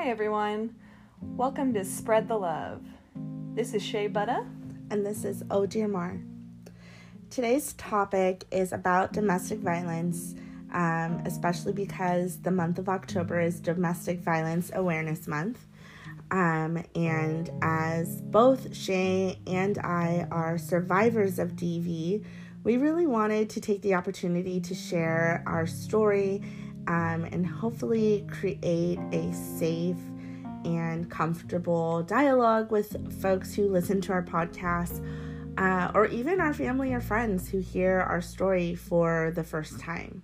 Hi, everyone. Welcome to Spread the Love. This is Shay Butta. And this is Mar. Today's topic is about domestic violence, um, especially because the month of October is Domestic Violence Awareness Month. Um, and as both Shay and I are survivors of DV, we really wanted to take the opportunity to share our story um, and hopefully create a safe and comfortable dialogue with folks who listen to our podcast uh, or even our family or friends who hear our story for the first time.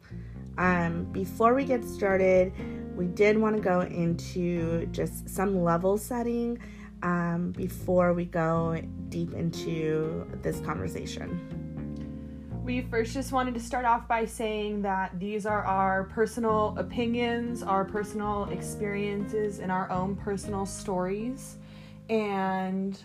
Um, before we get started, we did want to go into just some level setting um, before we go deep into this conversation. We first just wanted to start off by saying that these are our personal opinions, our personal experiences, and our own personal stories, and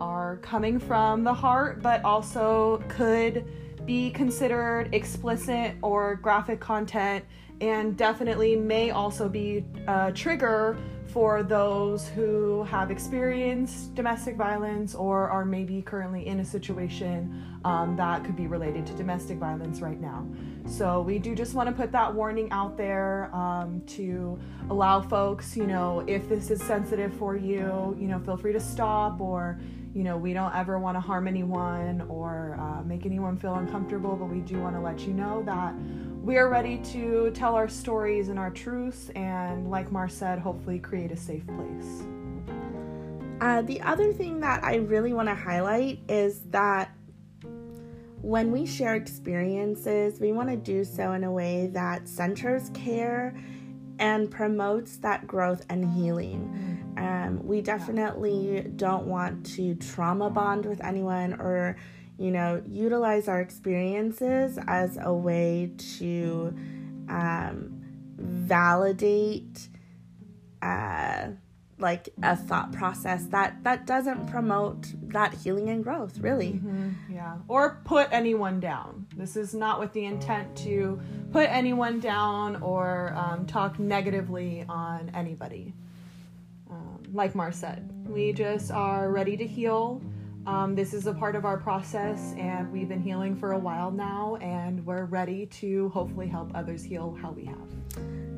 are coming from the heart, but also could be considered explicit or graphic content, and definitely may also be a trigger for those who have experienced domestic violence or are maybe currently in a situation um, that could be related to domestic violence right now. So, we do just want to put that warning out there um, to allow folks, you know, if this is sensitive for you, you know, feel free to stop or you know, we don't ever want to harm anyone or uh, make anyone feel uncomfortable, but we do want to let you know that we are ready to tell our stories and our truths, and like Mar said, hopefully create a safe place. Uh, the other thing that I really want to highlight is that when we share experiences, we want to do so in a way that centers care and promotes that growth and healing. Um, we definitely don't want to trauma bond with anyone or, you know, utilize our experiences as a way to um, validate. Uh, like a thought process that that doesn't promote that healing and growth really mm-hmm. yeah or put anyone down this is not with the intent to put anyone down or um, talk negatively on anybody um, like Mar said, we just are ready to heal. Um, this is a part of our process, and we've been healing for a while now, and we're ready to hopefully help others heal how we have.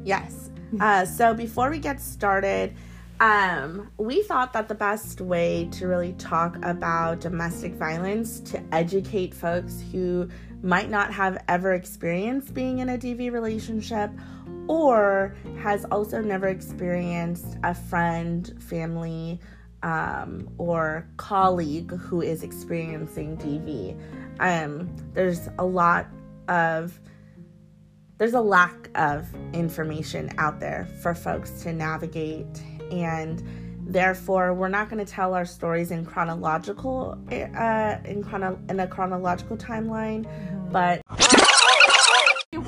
Yes. Uh, so before we get started, um, we thought that the best way to really talk about domestic violence to educate folks who might not have ever experienced being in a DV relationship or has also never experienced a friend, family, um, or colleague who is experiencing DV. Um, there's a lot of there's a lack of information out there for folks to navigate and therefore we're not going to tell our stories in chronological uh, in chrono in a chronological timeline mm-hmm. but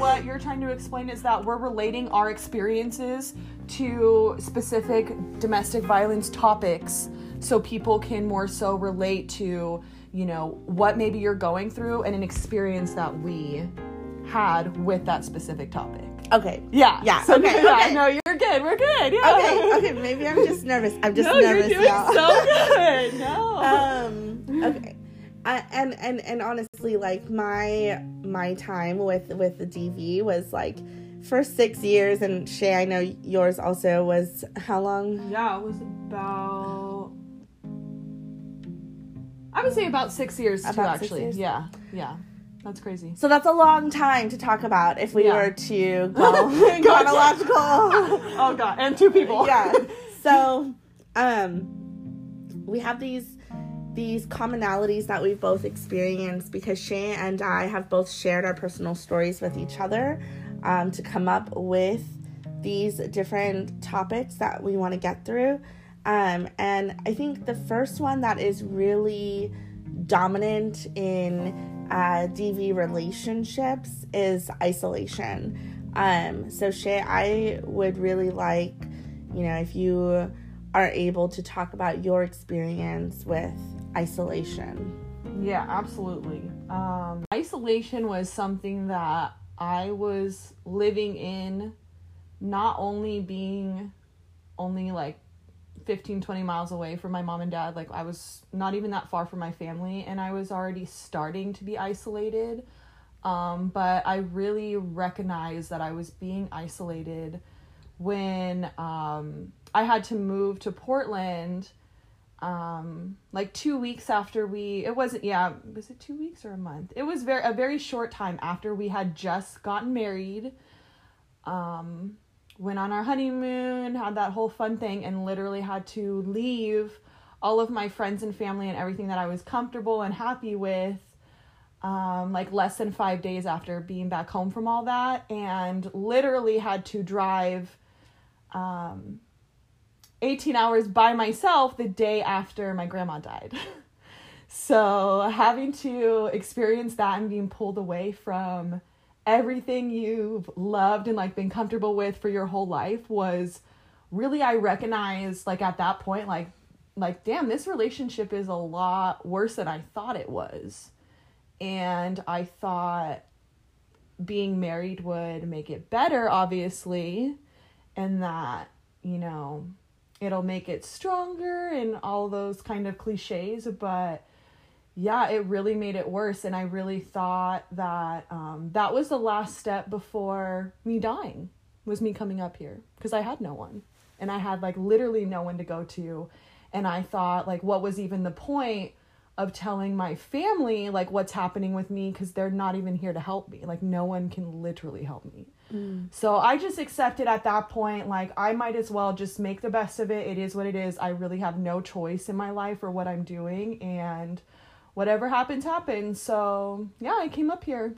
what you're trying to explain is that we're relating our experiences to specific domestic violence topics so people can more so relate to, you know, what maybe you're going through and an experience that we had with that specific topic. Okay. Yeah. Yeah. So, okay. Yeah, okay. No, you're good. We're good. Yeah. Okay. Okay. Maybe I'm just nervous. I'm just no, nervous. You're doing so good. No. Um. Okay. I, and and and honestly like my my time with with the dv was like for six years and shay i know yours also was how long yeah it was about i would say about six years about too actually years? yeah yeah that's crazy. So that's a long time to talk about if we yeah. were to go chronological. oh god, and two people. yeah. So, um, we have these these commonalities that we've both experienced because Shay and I have both shared our personal stories with each other um, to come up with these different topics that we want to get through. Um, and I think the first one that is really dominant in uh, DV relationships is isolation. Um, so, Shay, I would really like, you know, if you are able to talk about your experience with isolation. Yeah, absolutely. Um, isolation was something that I was living in, not only being only like 15 20 miles away from my mom and dad like i was not even that far from my family and i was already starting to be isolated. Um, but i really recognized that i was being isolated when um, i had to move to portland um, like two weeks after we it wasn't yeah was it two weeks or a month? It was very a very short time after we had just gotten married. Um went on our honeymoon, had that whole fun thing, and literally had to leave all of my friends and family and everything that I was comfortable and happy with. Um, like less than five days after being back home from all that, and literally had to drive um, 18 hours by myself the day after my grandma died. so, having to experience that and being pulled away from everything you've loved and like been comfortable with for your whole life was really I recognized like at that point like like damn this relationship is a lot worse than I thought it was. And I thought being married would make it better obviously and that you know it'll make it stronger and all those kind of cliches but yeah, it really made it worse. And I really thought that um, that was the last step before me dying, was me coming up here because I had no one. And I had like literally no one to go to. And I thought, like, what was even the point of telling my family, like, what's happening with me because they're not even here to help me? Like, no one can literally help me. Mm. So I just accepted at that point, like, I might as well just make the best of it. It is what it is. I really have no choice in my life or what I'm doing. And whatever happens, happens. So yeah, I came up here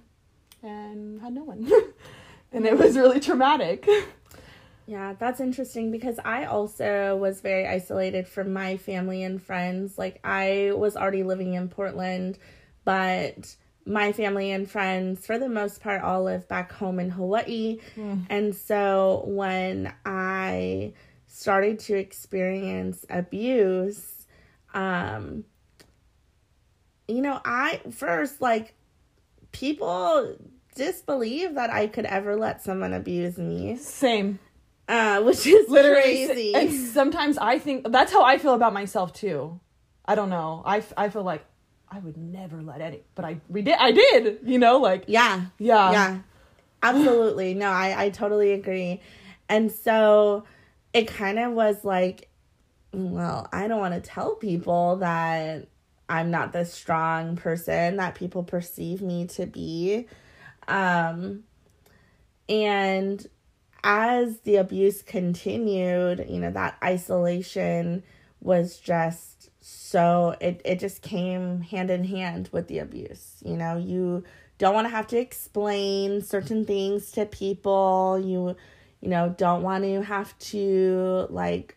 and had no one. and it was really traumatic. Yeah, that's interesting because I also was very isolated from my family and friends. Like, I was already living in Portland, but my family and friends, for the most part, all live back home in Hawaii. Mm. And so when I started to experience abuse, um, you know, I first like people disbelieve that I could ever let someone abuse me. Same. Uh, which is literally crazy. And sometimes I think that's how I feel about myself too. I don't know. I, I feel like I would never let any, but I we did I did. You know, like yeah, yeah, yeah, absolutely. no, I I totally agree. And so it kind of was like, well, I don't want to tell people that I'm not the strong person that people perceive me to be. Um, and as the abuse continued, you know, that isolation was just so it it just came hand in hand with the abuse. You know, you don't want to have to explain certain things to people. You you know, don't want to have to like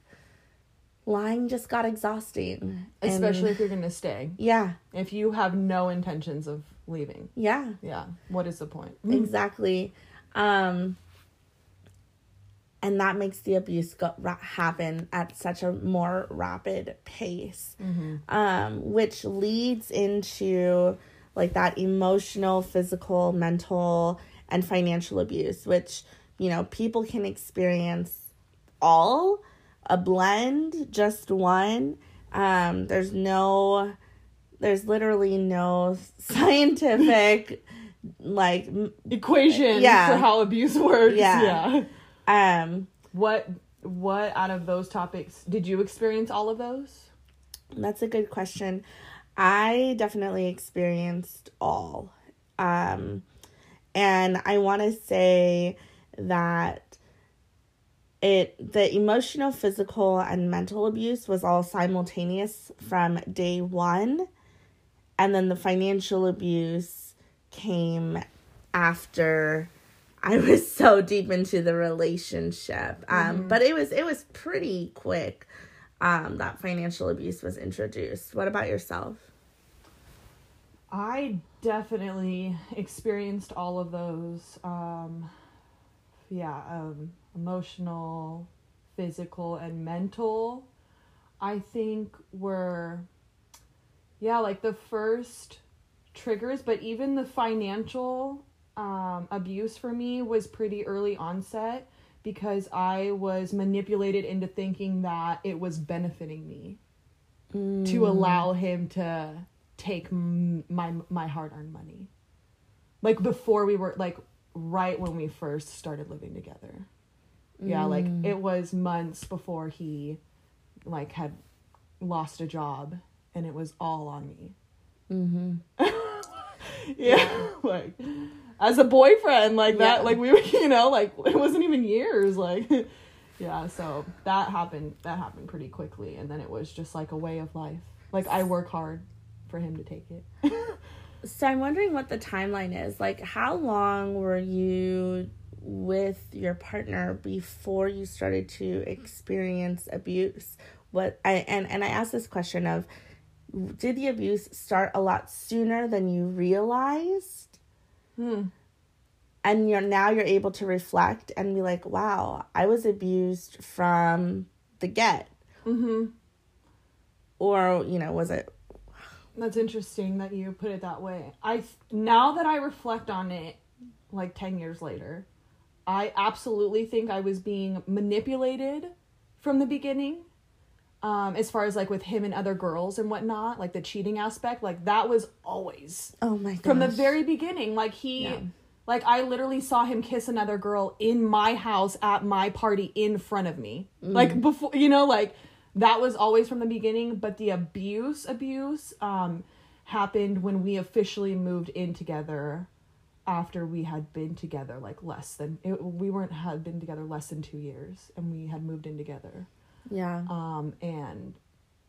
lying just got exhausting. Especially and, if you're going to stay. Yeah. If you have no intentions of leaving. Yeah. Yeah. What is the point? Exactly. Um and that makes the abuse go, ra- happen at such a more rapid pace. Mm-hmm. Um which leads into like that emotional, physical, mental and financial abuse which you know people can experience all a blend, just one. Um, there's no, there's literally no scientific like equation yeah. for how abuse works. Yeah. yeah. Um, what what out of those topics did you experience all of those? That's a good question. I definitely experienced all. Um, and I want to say that it the emotional physical and mental abuse was all simultaneous from day one. And then the financial abuse came after i was so deep into the relationship. Um mm-hmm. but it was it was pretty quick um that financial abuse was introduced. What about yourself? I definitely experienced all of those um yeah um emotional, physical, and mental, I think were, yeah, like the first triggers, but even the financial um, abuse for me was pretty early onset because I was manipulated into thinking that it was benefiting me Mm. to allow him to take m- my my hard-earned money. Like before we were like right when we first started living together. Yeah, like Mm. it was months before he like had lost a job and it was all on me. Mm-hmm. yeah, like as a boyfriend like Yeah. that like we were you know like it wasn't even years like yeah so that happened that happened pretty quickly and then it was just like a way of life like i work hard for him to take it So I'm wondering what the timeline is. Like, how long were you with your partner before you started to experience abuse? What I and and I asked this question of, did the abuse start a lot sooner than you realized? hmm. And you're now you're able to reflect and be like, wow, I was abused from the get, mm-hmm or you know, was it? That's interesting that you put it that way i now that i reflect on it like 10 years later i absolutely think i was being manipulated from the beginning um as far as like with him and other girls and whatnot like the cheating aspect like that was always Oh my god! from the very beginning like he Yeah. like i literally saw him kiss another girl in my house at my party in front of me like before you know like that was always from the beginning but the abuse abuse um happened when we officially moved in together after we had been together like less than it, we weren't had been together less than two years and we had moved in together yeah. um and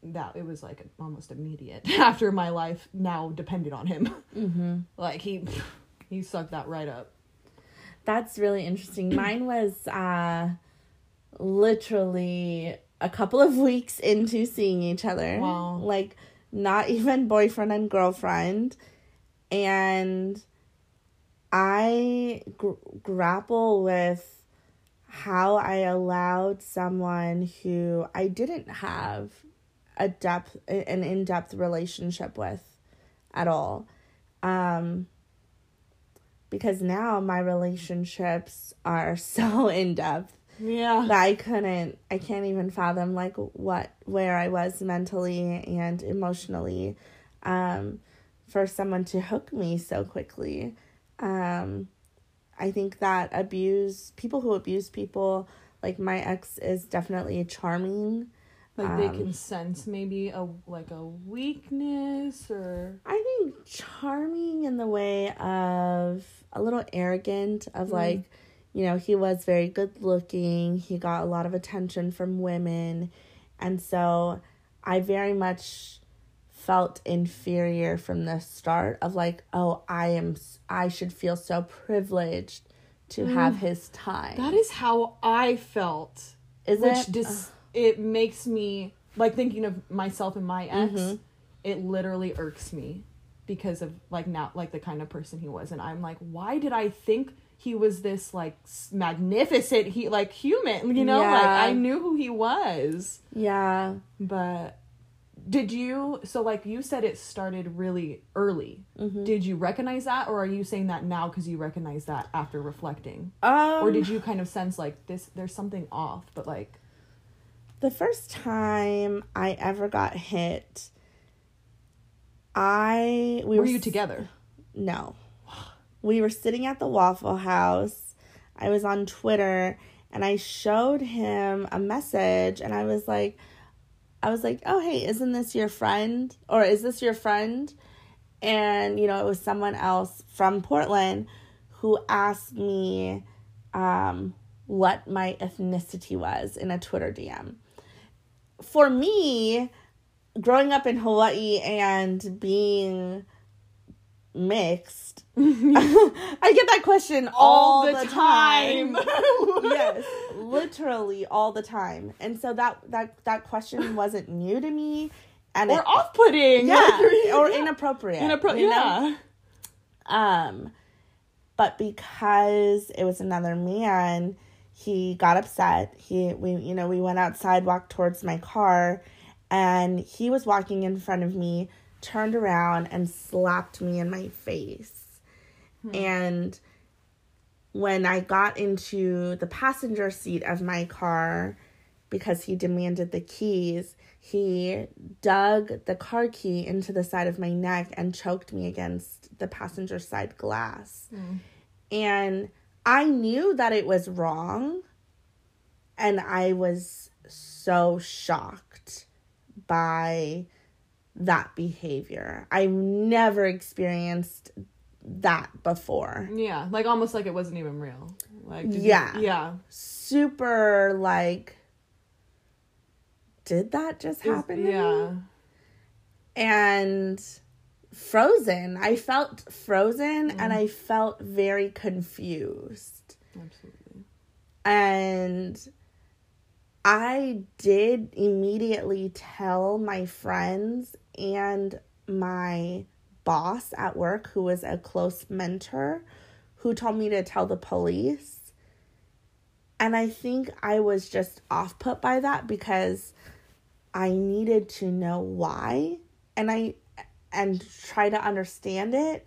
that it was like almost immediate after my life now depended on him Mm-hmm. like he he sucked that right up That's really interesting. Mine was uh literally a couple of weeks into seeing each other. Wow. Like not even boyfriend and girlfriend. And I gr- grapple with how I allowed someone who I didn't have a depth an in-depth relationship with at all. Um because now my relationships are so in depth yeah that I couldn't I can't even fathom like what where I was mentally and emotionally um for someone to hook me so quickly. Um I think that abuse people who abuse people like my ex is definitely charming. like they um, can sense maybe a like a weakness or I think charming in the way of a little arrogant of Mm. like, you know, he was very good looking. He got a lot of attention from women. And so I very much felt inferior from the start of like, oh, I am I should feel so privileged to have his time. Mm. that is how i felt Is which it? dis- it makes me like thinking of myself and my ex Mhm. it literally irks me because of like now like the kind of person he was and i'm like why did i think he was this like magnificent he like human you know? Like i knew who he was. Yeah. but did you so like you said it started really early. Mhm. did you recognize that or are you saying that now because you recognize that after reflecting? Um, or did you kind of sense like this there's something off but like The first time I ever got hit, I we were, were you together? No, we were sitting at the Waffle House. I was on Twitter and I showed him a message, and I was like, I was like, oh hey, isn't this your friend or is this your friend? And you know, it was someone else from Portland who asked me um, what my ethnicity was in a Twitter DM. For me, growing up in Hawaii and being mixed, I get that question all, the, time. yes, literally all the time. And so that that that question wasn't new to me, and or it, off-putting yeah, or yeah. inappropriate. Inappro- you know? yeah Um, but because it was another man, he got upset. He we you know we went outside, walked towards my car, and he was walking in front of me, turned around and slapped me in my face, and when I got into the passenger seat of my car because he demanded the keys, he dug the car key into the side of my neck and choked me against the passenger side glass. Mm. And I knew that it was wrong. And I was so shocked by that behavior. I've never experienced that before. Yeah, like almost like it wasn't even real. Like did you- Yeah. yeah. Super like, did that just happen? to yeah. me? And frozen. I felt frozen and mm. I felt very confused. Absolutely. And I did immediately tell my friends and my boss at work, who was a close mentor, who told me to tell the police. And I think I was just off put by that because I needed to know why and I and try to understand it.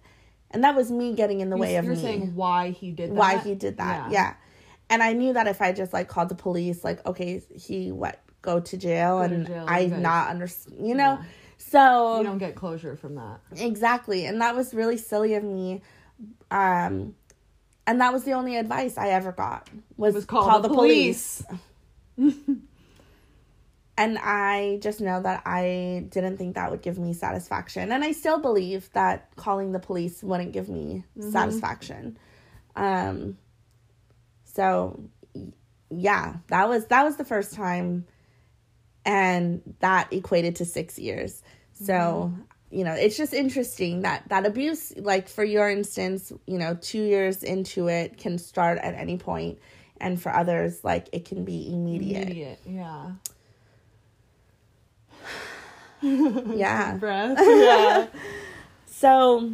And that was me getting in the way of You're me saying why he did that. why he did that. Yeah. And I knew that if I just like called the police, like, okay, he what go to jail Go to and jail, I you guys- not understand, you know. Yeah. So You don't get closure from that. exactly, and that was really silly of me. Um, and that was the only advice I ever got was, Was call, call the, the police. and I just know that I didn't think that would give me satisfaction, and I still believe that calling the police wouldn't give me satisfaction. Um, so yeah, that was that was the first time, and that equated to six years. So mm-hmm. you know, it's just interesting that that abuse, like for your instance, you know, two years into it can start at any point, and for others, like it can be immediate. Immediate. Yeah. Yeah. Breath. Yeah. So,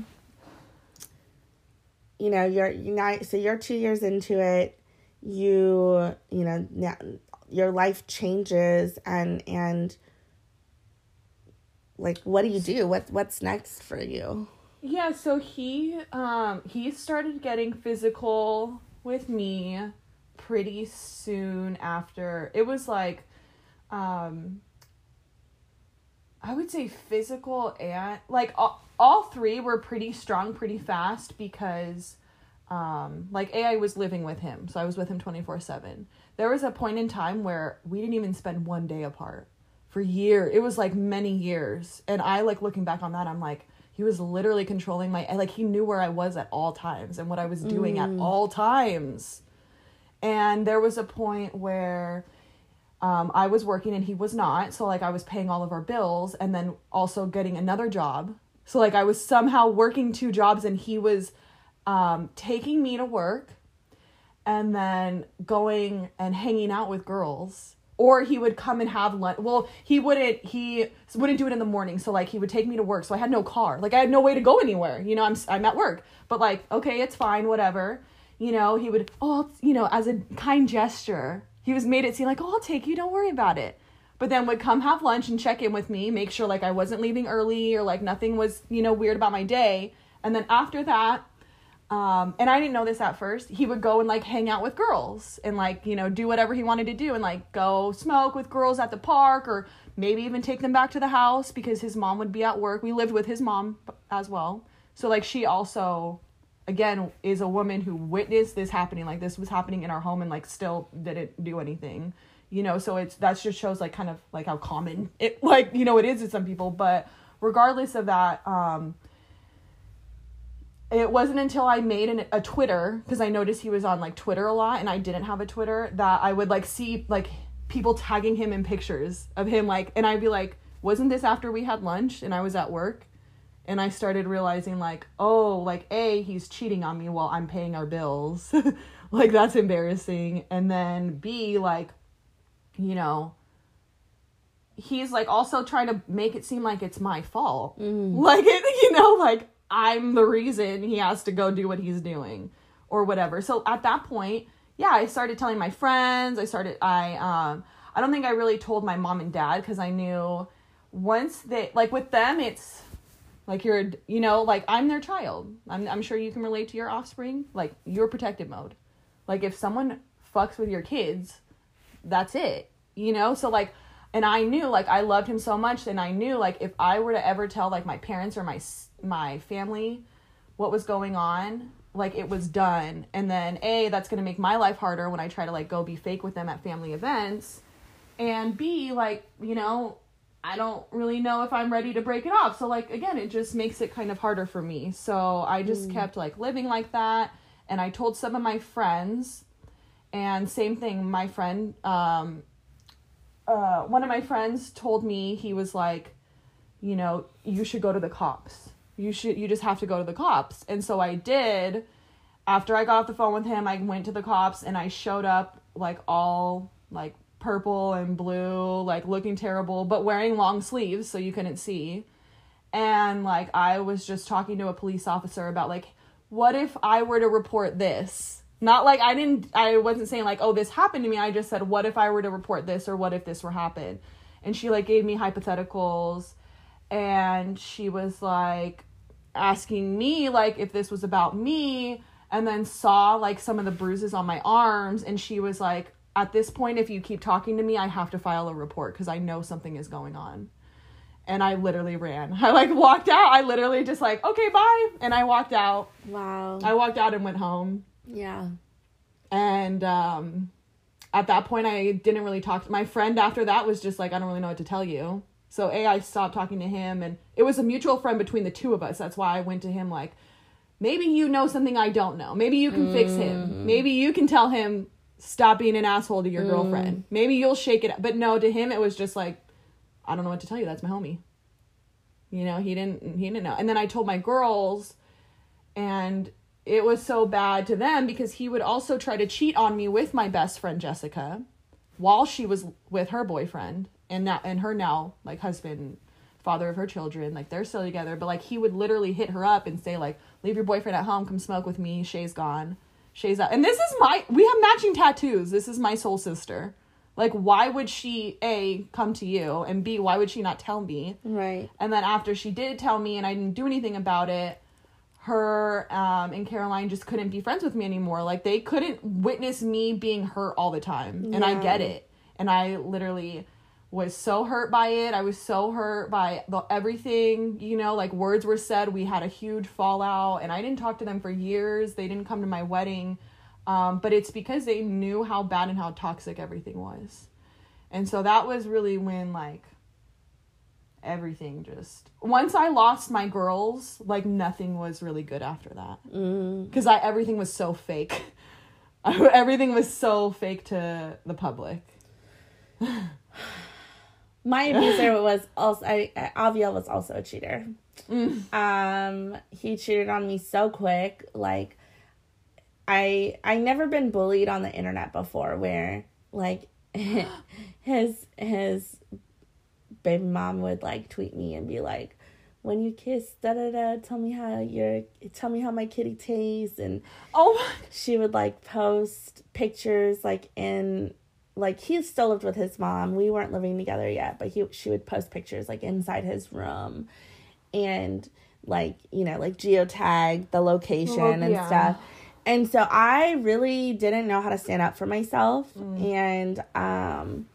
you know, you're you know, so you're two years into it. You, you know, now your life changes, and and like, what do you do? What what's next for you? Yeah, so he um he started getting physical with me pretty soon after. It was like um I would say physical and like all, all three were pretty strong pretty fast because um like AI was living with him. So I was with him 24/7. There was a point in time where we didn't even spend one day apart for year. It was like many years. And I like looking back on that I'm like he was literally controlling my like he knew where I was at all times and what I was doing at all times. And there was a point where um, I was working and he was not. So, like, I was paying all of our bills and then also getting another job. So, like, I was somehow working two jobs and he was um, taking me to work and then going and hanging out with girls. Or he would come and have lunch. Well, he wouldn't. He wouldn't do it in the morning. So like he would take me to work. So I had no car. Like I had no way to go anywhere. You know, I'm I'm at work. But like, okay, it's fine, whatever. You know, he would. Oh, you know, as a kind gesture, he was made it seem like, oh, I'll take you. Don't worry about it. But then would come have lunch and check in with me, make sure like I wasn't leaving early or like nothing was you know weird about my day. And then after that, um, and I didn't know this at first. He would go and like hang out with girls and like, you know, do whatever he wanted to do and like go smoke with girls at the park or maybe even take them back to the house because his mom would be at work. We lived with his mom as well. So like she also again is a woman who witnessed this happening like this was happening in our home and like still didn't do anything. You know, so it's that just shows like kind of like how common it like, you know, it is to some people, but regardless of that, um it wasn't until I made an, a Twitter because I noticed he was on like Twitter a lot and I didn't have a Twitter that I would like see like people tagging him in pictures of him like and I'd be like wasn't this after we had lunch and I was at work? And I started realizing like oh like a he's cheating on me while I'm paying our bills. Like that's embarrassing. And then b like you know he's like also trying to make it seem like it's my fault. Mm-hmm. Like it you know like i'm the reason he has to go do what he's doing or whatever so at that point yeah i started telling my friends i started i um i don't think i really told my mom and dad because i knew once they like with them it's like you're you know like i'm their child I'm, I'm sure you can relate to your offspring like your protective mode Like if someone fucks with your kids, that's it. You know? So like and I knew like I loved him so much and I knew like if I were to ever tell like my parents or my my family what was going on, like it was done. And then A, that's going to make my life harder when I try to like go be fake with them at family events. And B, like, you know, I don't really know if I'm ready to break it off. So like again, it just makes it kind of harder for me. So I just mm. kept like living like that and I told some of my friends and same thing, my friend um uh one of my friends told me he was like, you know, you should go to the cops. You should you just have to go to the cops. And so I did. After I got off the phone with him, I went to the cops and I showed up like all like purple and blue, like looking terrible, but wearing long sleeves so you couldn't see. And like I was just talking to a police officer about like what if I were to report this? Not like I didn't I wasn't saying like oh this happened to me. I just said what if I were to report this or what if this were happen? And she like gave me hypotheticals and she was like asking me like if this was about me and then saw like some of the bruises on my arms and she was like at this point, if you keep talking to me, I have to file a report because I know something is going on. And I literally ran. I like walked out. I literally just like, okay, bye. And I walked out. Wow. I walked out and went home. Yeah. And um, at that point, I didn't really talk to my friend after that was just like, I don't really know what to tell you. So, A, I stopped talking to him. And it was a mutual friend between the two of us. That's why I went to him like, maybe you know something I don't know. Maybe you can mm. fix him. Mm. Maybe you can tell him stop being an asshole to your mm. girlfriend. Maybe you'll shake it. up. But no, to him it was just like, I don't know what to tell you. That's my homie. You know, he didn't he didn't know. And then I told my girls, and it was so bad to them because he would also try to cheat on me with my best friend Jessica, while she was with her boyfriend and now and her now like husband father of her children like they're still together but like he would literally hit her up and say like leave your boyfriend at home come smoke with me shay's gone Shay's out. And this is my we have matching tattoos. This is my soul sister. Like why would she A come to you and B why would she not tell me? Right. And then after she did tell me and I didn't do anything about it, her um and Caroline just couldn't be friends with me anymore. Like they couldn't witness me being hurt all the time. And yeah. I get it. And I literally was so hurt by it. I was so hurt by the, everything, you know, like words were said. We had a huge fallout and I didn't talk to them for years. They didn't come to my wedding. Um, but it's because they knew how bad and how toxic everything was. And so that was really when like everything just once I lost my girls, like nothing was really good after that. Mm. Cuz I everything was so fake. everything was so fake to the public. my abuser was also I, Aviel was also a cheater. Mm. Um, he cheated on me so quick. Like, I I never been bullied on the internet before, where like his his baby mom would like tweet me and be like, "When you kiss, da da da, tell me how your tell me how my kitty tastes," and oh, she would like post pictures like in like he still lived with his mom. We weren't living together yet, but he she would post pictures like inside his room and like, you know, like geotag the location well, and yeah. stuff. And so I really didn't know how to stand up for myself mm. and um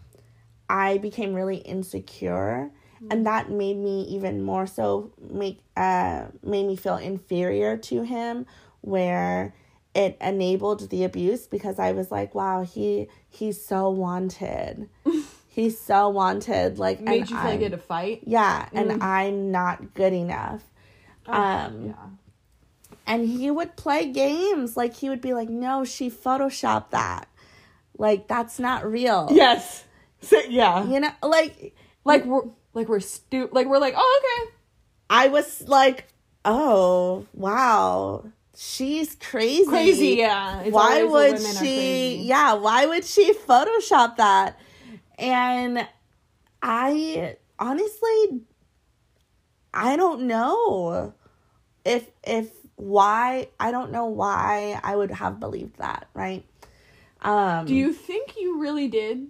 I became really insecure mm. and that made me even more so make uh made me feel inferior to him where it enabled the abuse because I was like, wow, he he's so wanted. he's so wanted. Like made you feel like you had to fight. Yeah, and mm. I'm not good enough. Oh, um yeah. And he would play games. Like he would be like, no, she photoshopped that. Like that's not real. Yes. So, yeah. You know, like like we're like we're stupid. like we're like, oh okay. I was like, oh wow she's crazy. Crazy, yeah. It's why would she? Yeah, why would she Photoshop that? And I honestly, I don't know if if why I don't know why I would have believed that. Right? Um, do you think you really did?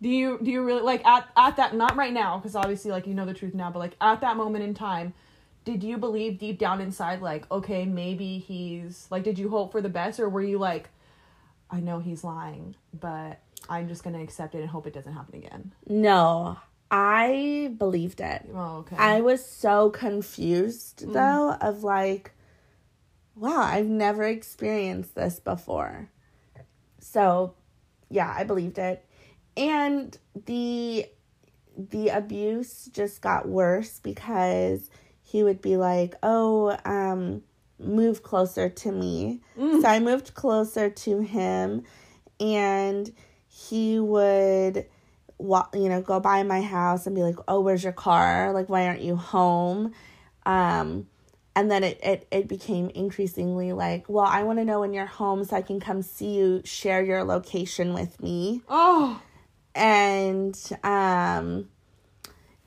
Do you do you really like at at that not right now because obviously like you know the truth now, but like at that moment in time did you believe deep down inside like okay maybe he's like did you hope for the best or were you like I know he's lying, but I'm just gonna accept it and hope it doesn't happen again. No, I believed it. Oh, okay. I was so confused mm. though of like wow, I've never experienced this before. So, yeah, I believed it. And the the abuse just got worse because he would be like, "Oh, um move closer to me." So I moved closer to him and he would walk, you know, go by my house and be like, "Oh, where's your car? Like, why aren't you home?" Um, and then it it it became increasingly like, "Well, I want to know when you're home so I can come see you, share your location with me." oh, And um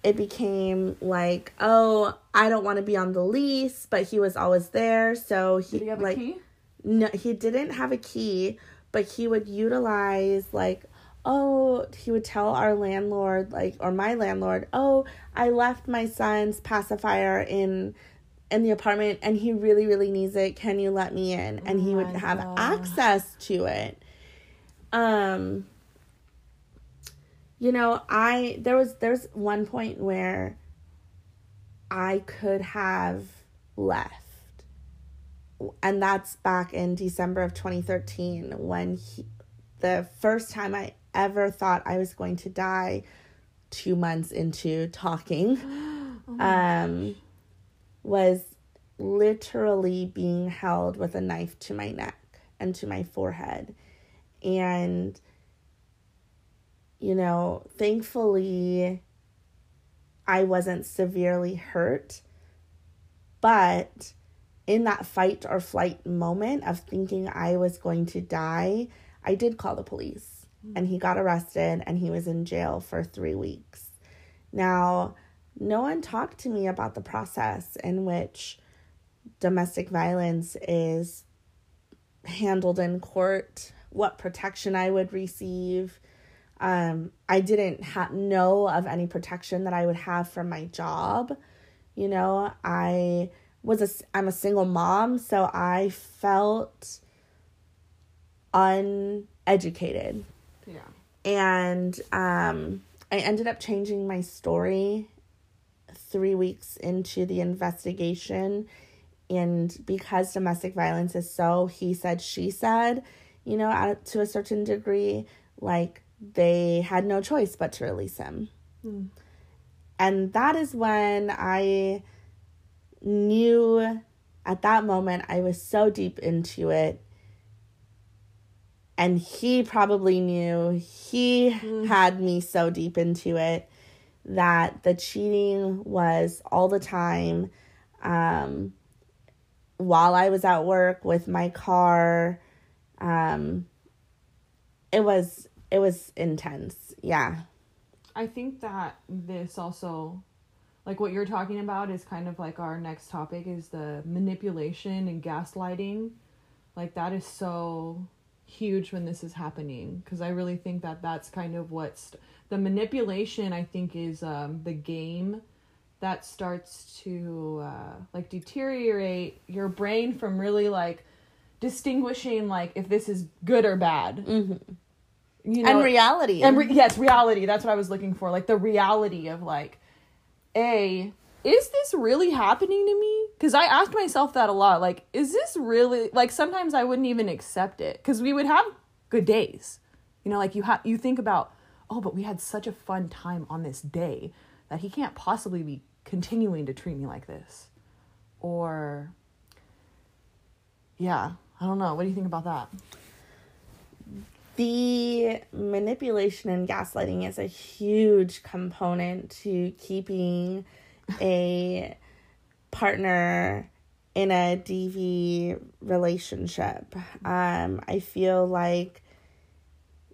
it became like, "Oh, I don't want to be on the lease," but he was always there, so he did he like a key? no, he didn't have a key, but he would utilize like oh, he would tell our landlord like or my landlord, "Oh, I left my son's pacifier in in the apartment and he really really needs it. Can you let me in?" And he would my have God. access to it. Um you know, I there was there's one point where I could have left. And that's back in December of 2013 when he, the first time I ever thought I was going to die 2 months into talking um was literally being held with a knife to my neck and to my forehead. And you know thankfully I wasn't severely hurt but in that fight or flight moment of thinking I was going to die, I did call the police mm. and he got arrested and he was in jail for three weeks. Now, no one talked to me about the process in which domestic violence is handled in court, what protection I would receive. Um, I didn't ha- know of any protection that I would have from my job. You know, I was a I'm a single mom, so I felt uneducated. Yeah. And um I ended up changing my story 3 weeks into the investigation and because domestic violence is so he said she said, you know, at, to a certain degree, like they had no choice but to release him. And that is when I knew at that moment I was so deep into it. And he probably knew he had me so deep into it that the cheating was all the time. Um, while I was at work with my car, um, it was it was intense. Yeah. I think that this also, like what you're talking about, is kind of like our next topic is the manipulation and gaslighting. Like that is so huge when this is happening because I really think that that's kind of what's the manipulation. I think is um, the game that starts to uh, like deteriorate your brain from really like distinguishing like if this is good or bad. hmm You know, and reality. and re- yes, reality. That's what I was looking for. Like the reality of like, a is this really happening to me? Because I asked myself that a lot. Like, is this really like? Sometimes I wouldn't even accept it because we would have good days. You know, like you have you think about, oh, but we had such a fun time on this day that he can't possibly be continuing to treat me like this, or yeah, I don't know. What do you think about that? The manipulation and gaslighting is a huge component to keeping a partner in a DV relationship. Um, I feel like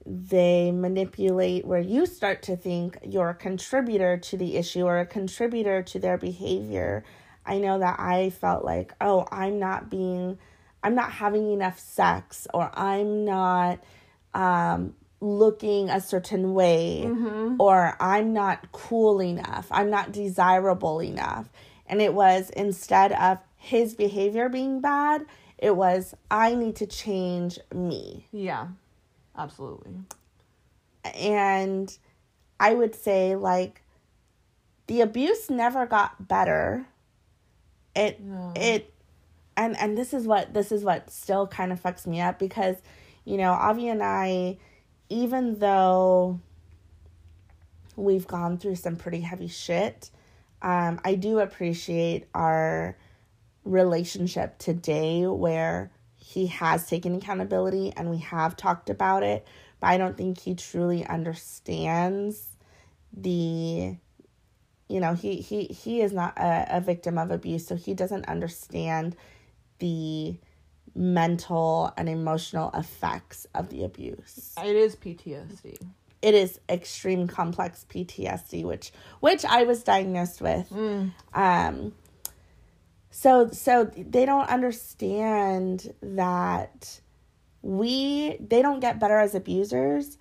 they manipulate where you start to think you're a contributor to the issue or a contributor to their behavior. I know that I felt like, oh, I'm not being, I'm not having enough sex, or I'm not um, looking a certain way, or I'm not cool enough, I'm not desirable enough. And it was instead of his behavior being bad, It was, I need to change me. Yeah. Absolutely. And I would say, like, the abuse never got better. It, it, and, and this is what, this is what still kind of fucks me up because, you know, Avi and I, even though we've gone through some pretty heavy shit, um, I do appreciate our relationship today where he has taken accountability and we have talked about it, but I don't think he truly understands the you know he he he is not a, a victim of abuse so he doesn't understand the mental and emotional effects of the abuse It is PTSD. it is extreme complex PTSD, which which I was diagnosed with. Um, so so they don't understand that we they don't get better as abusers.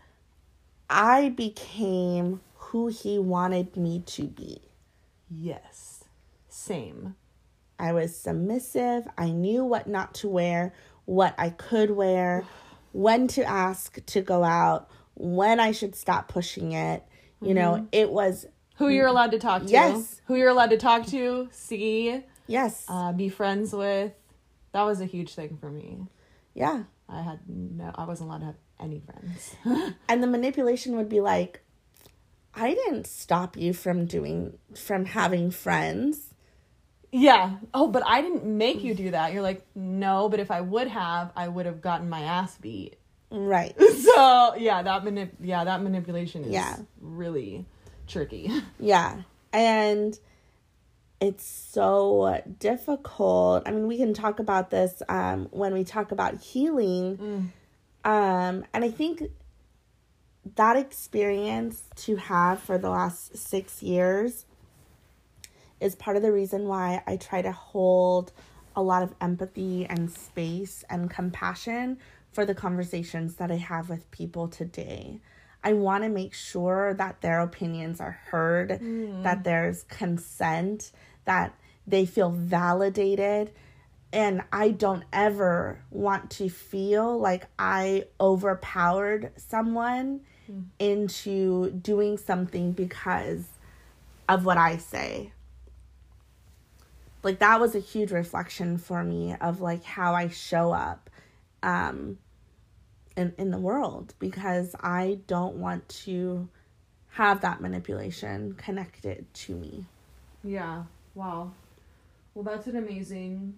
I became who he wanted me to be. Yes. Same. I was submissive. I knew what not to wear, what I could wear, when to ask to go out, when I should stop pushing it. You know, it was, Who you're allowed to talk to. Yes. Who you're allowed to talk to, see, yes, uh, be friends with. That was a huge thing for me. yeah. I had no, I wasn't allowed to have any friends. And the manipulation would be like, I didn't stop you from doing, from having friends. Yeah. Oh, but I didn't make you do that. You're like, no, but if I would have, I would have gotten my ass beat. Right. So yeah, that manip- yeah, that manipulation is Yeah. really tricky. Yeah. And it's so difficult. I mean, we can talk about this um, when we talk about healing. Um, and I think that experience to have for the last six years is part of the reason why I try to hold a lot of empathy and space and compassion for the conversations that I have with people today. I want to make sure that their opinions are heard, mm. that there's consent, that they feel validated. And I don't ever want to feel like I overpowered someone mm. into doing something because of what I say. Like that was a huge reflection for me of like how I show up um in in the world because I don't want to have that manipulation connected to me. Yeah. Wow. Well, that's an amazing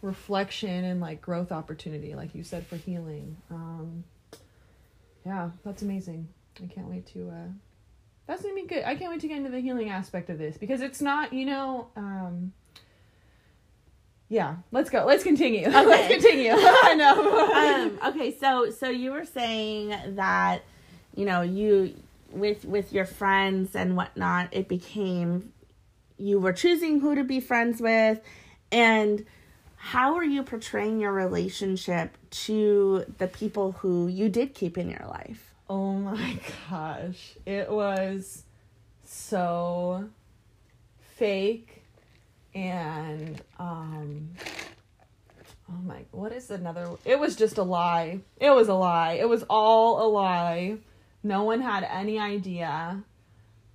reflection and like growth opportunity, like you said, for healing. Um, yeah, that's amazing. I can't wait to. Uh, that's gonna be good. I can't wait to get into the healing aspect of this because it's not, you know. Um, yeah, let's go. Let's continue. let's continue. I know. um okay, so so you were saying that you know, you with with your friends and whatnot, it became you were choosing who to be friends with and how are you portraying your relationship to the people who you did keep in your life? Oh my gosh. It was so fake and um oh my what is another it was just a lie. It was a lie. It was all a lie. No one had any idea.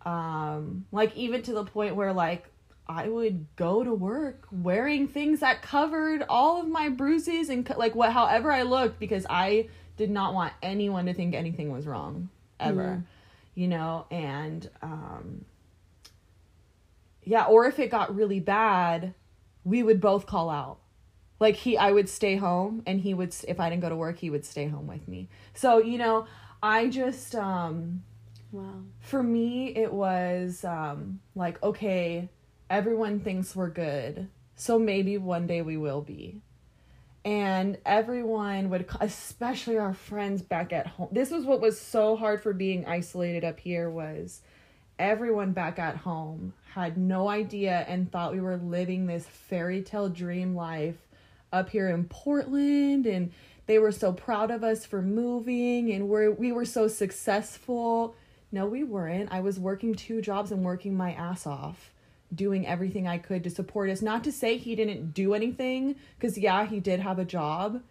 Um like even to the point where like I would go to work wearing things that covered all of my bruises and like what however I looked because I did not want anyone to think anything was wrong ever. You know, and um yeah, or if it got really bad, we would both call out. Like he I would stay home and he would if I didn't go to work, he would stay home with me. So, you know, I just um Wow. for me it was um like okay everyone thinks we're good so maybe one day we will be and everyone would especially our friends back at home this was what was so hard for being isolated up here was everyone back at home had no idea and thought we were living this fairy tale dream life up here in Portland and they were so proud of us for moving and we're, we were so successful. No, we weren't. I was working two jobs and working my ass off doing everything I could to support us. Not to say he didn't do anything, because yeah, he did have a job,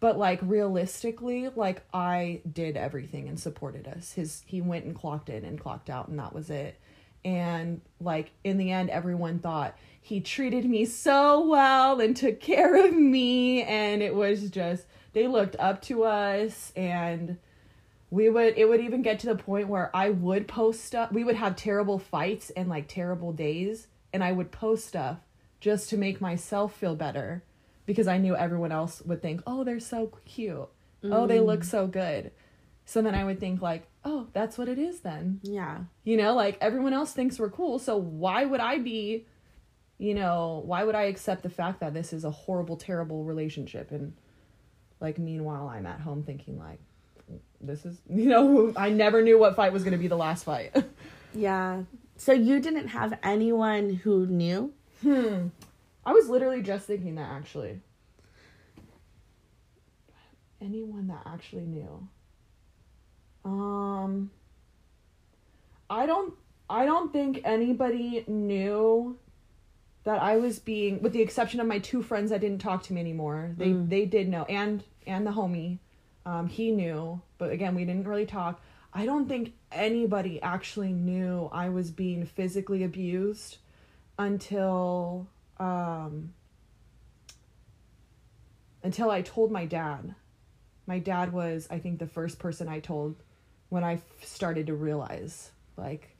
but like realistically, like I did everything and supported us. His he went and clocked in and clocked out, and that was it. And like in the end, everyone thought he treated me so well and took care of me, and it was just they looked up to us and we would it would even get to the point where I would post stuff. We would have terrible fights and like terrible days, and I would post stuff just to make myself feel better because I knew everyone else would think, "Oh, they're so cute. Oh, they look so good." So then I would think like, "Oh, that's what it is then." Yeah. You know, like everyone else thinks we're cool, so why would I be you know, why would I accept the fact that this is a horrible terrible relationship and like meanwhile I'm at home thinking like this is you know i never knew what fight was going to be the last fight Yeah. So you didn't have anyone who knew? hmm i was literally just thinking that actually. Anyone that actually knew. Um i don't i don't think anybody knew that i was being with the exception of my two friends that didn't talk to me anymore. They Mm. they did know. And and the homie. Um he knew but again we didn't really talk. I don't think anybody actually knew i was being physically abused until um until i told my dad. My dad was i think the first person i told when i started to realize like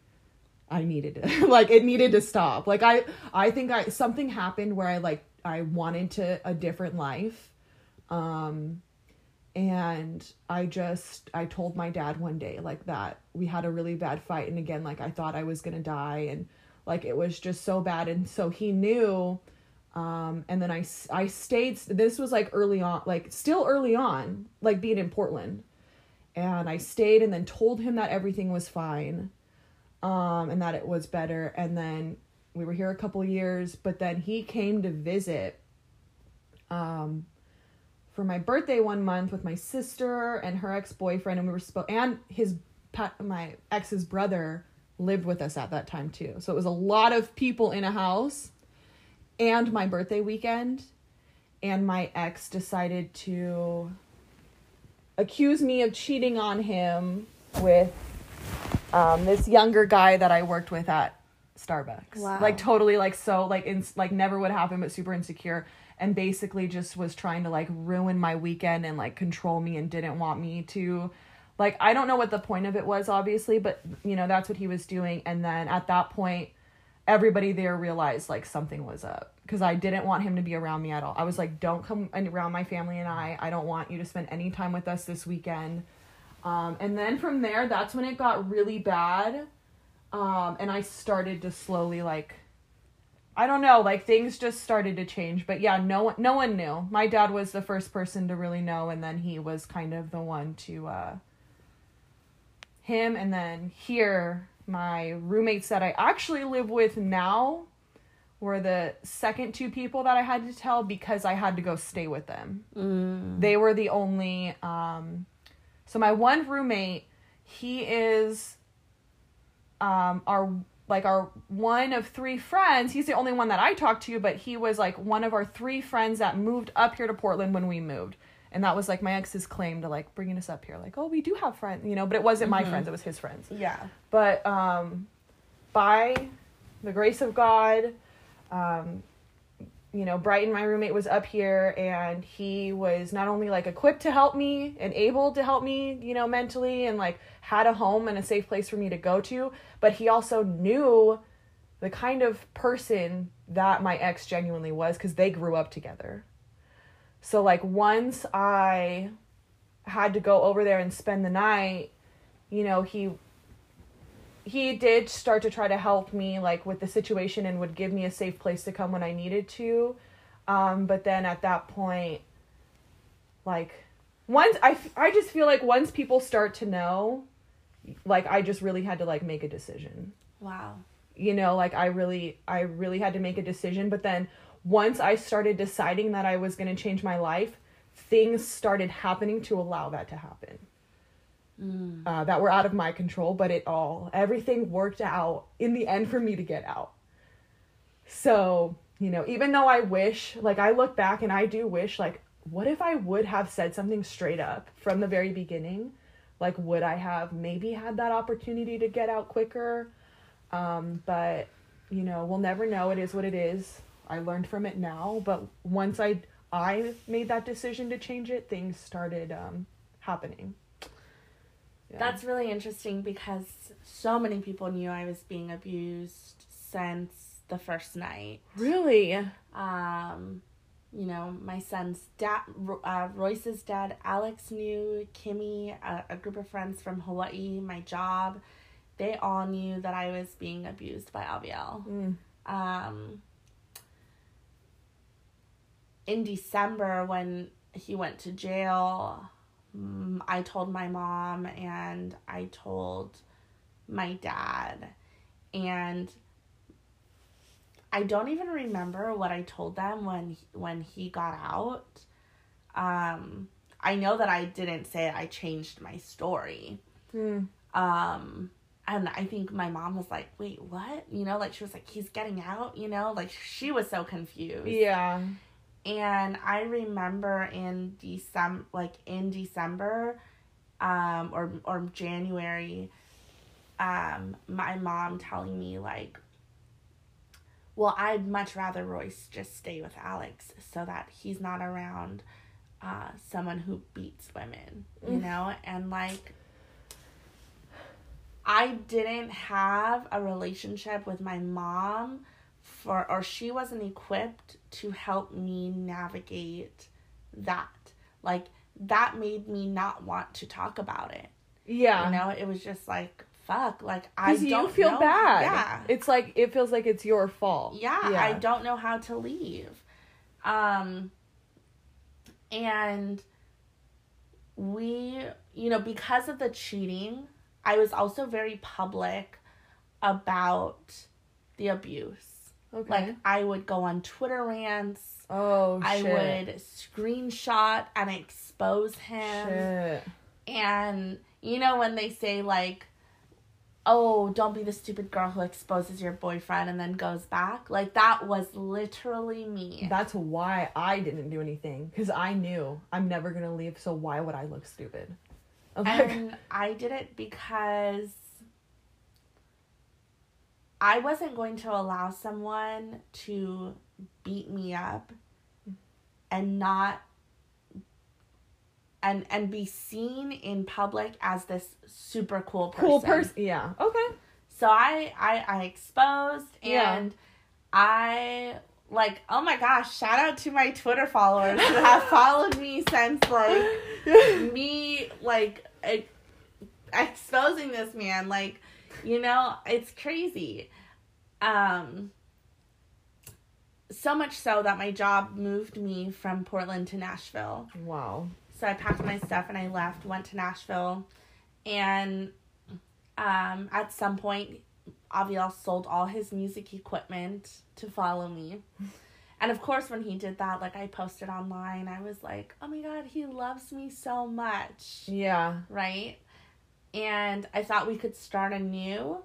i needed to like it needed to stop. Like i i think i something happened where i like i wanted to a different life um and i just i told my dad one day like that we had a really bad fight and again like i thought i was gonna die and like it was just so bad. And so he knew um and then I, I stayed this was like early on like still early on like being in portland. And i stayed and then told him that everything was fine um and that it was better. And then we were here a couple years but then he came to visit um for my birthday one month with my sister and her ex-boyfriend. And we were spo- and his my ex's brother lived with us at that time too so it was a lot of people in a house and my birthday weekend and my ex decided to accuse me of cheating on him with um, this younger guy that I worked with at Starbucks. Wow. Like totally like so like in like never would happen but super insecure and basically just was trying to like ruin my weekend and like control me and didn't want me to like I don't know what the point of it was obviously but you know that's what he was doing and then at that point everybody there realized like something was up because I didn't want him to be around me at all. I was like don't come around my family and I. I don't want you to spend any time with us this weekend. Um, and then from there, that's when it got really bad. Um, and I started to slowly like, I don't know, like things just started to change. But yeah, no one, no one knew. My dad was the first person to really know, and then he was kind of the one to, uh, him, and then here, my roommates that I actually live with now were the second two people that I had to tell because I had to go stay with them. Mm. they were the only um so my one roommate he is um our like our one of three friends. He's the only one that i talked to but he was like one of our three friends that moved up here to portland when we moved and that was like my ex's claim to like bringing us up here like oh we do have friends you know but it wasn't my friends it was his friends Yeah. but um, by the grace of God, um, you know, Brighton, my roommate, was up here and he was not only like equipped to help me and able to help me, you know, mentally and like had a home and a safe place for me to go to, but he also knew the kind of person that my ex genuinely was because they grew up together. So, like, once I had to go over there and spend the night, you know, he he did start to try to help me like with the situation and would give me a safe place to come when I needed to. Um, but then at that point, like once I, f- I just feel like once people start to know, like I just really had to like make a decision. Wow. You know, like I really I really had to make a decision. But then once I started deciding that I was gonna change my life, things started happening to allow that to happen Mm. uh, that were out of my control, but it all, everything worked out in the end for me to get out. So, you know, even though I wish, like, I look back and I do wish, like, what if I would have said something straight up from the very beginning? Like, would I have maybe had that opportunity to get out quicker? Um, but, you know, we'll never know. It is what it is. I learned from it now. But once I, I made that decision to change it, things started um, happening. Yeah. That's really interesting because so many people knew I was being abused since the first night. Really? Um, you know, my son's dad, uh, Royce's dad, Alex knew, Kimmy, a, a group of friends from Hawaii, my job, they all knew that I was being abused by Aviel. Mm. Um, in December, when he went to jail, mm, I told my mom and I told my dad. And I don't even remember what I told them when when he got out. Um, I know that I didn't say I changed my story. Mm. Um, and I think my mom was like, "Wait, what?" You know, like she was like, "He's getting out," you know, like she was so confused. Yeah. And I remember in December, like in December, um, or or January, um, my mom telling me like, well, I'd much rather Royce just stay with Alex so that he's not around uh, someone who beats women, you mm. know? And like, I didn't have a relationship with my mom for, or she wasn't equipped to help me navigate that. Like, that made me not want to talk about it. Yeah. You know, it was just like, fuck, like I don't you feel know. bad. Yeah, it's like it feels like it's your fault. Yeah, yeah, I don't know how to leave. Um, and we, you know, because of the cheating, I was also very public about the abuse. Okay. Like I would go on Twitter rants. Oh, shit. I would screenshot and expose him. Shit. And you know when they say like oh, don't be the stupid girl who exposes your boyfriend and then goes back. Like that was literally me. That's why I didn't do anything because I knew I'm never gonna leave. So why would I look stupid? and I did it because I wasn't going to allow someone to beat me up and not and and be seen in public as this super cool person. Cool person. Yeah. Okay. So I I I exposed and yeah. I like oh my gosh shout out to my twitter followers who have followed me since like me like exposing this man like you know it's crazy um so much so that my job moved me from portland to nashville wow so I packed my stuff and I left, went to Nashville, and um, at some point, Aviel sold all his music equipment to follow me. And of course, when he did that, like I posted online, I was like, oh my God, he loves me so much. Yeah. Right? And I thought we could start anew,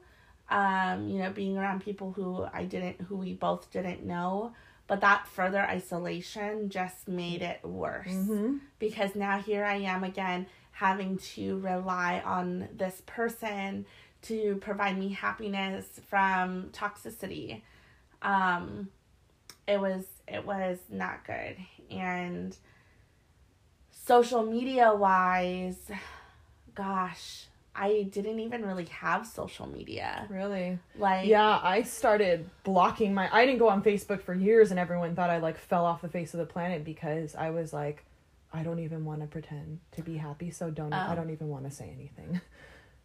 um, you know, being around people who I didn't, who we both didn't know. But that further isolation just made it worse mm-hmm. because now here I am again having to rely on this person to provide me happiness from toxicity. Um, it was it was not good and social media wise gosh I didn't even really have social media. Really? Like Yeah, I started blocking my I didn't go on Facebook for years and everyone thought I like fell off the face of the planet because I was like I don't even want to pretend to be happy, so don't I oh. don't even want to say anything.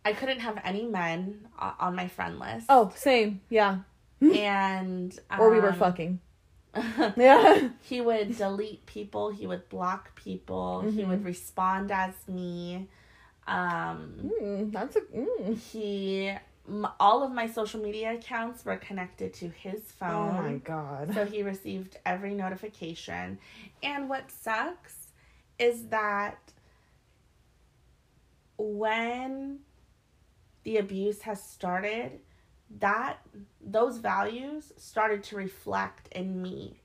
I couldn't have any men on my friend list. Oh, same. Yeah. and um, or we were um, fucking. yeah. He would delete people, he would block people, mm-hmm. he would respond as me um, mm, that's a mm. he. all of my social media accounts were connected to his phone. Oh my god! So he received every notification, and what sucks is that when the abuse has started, that those values started to reflect in me.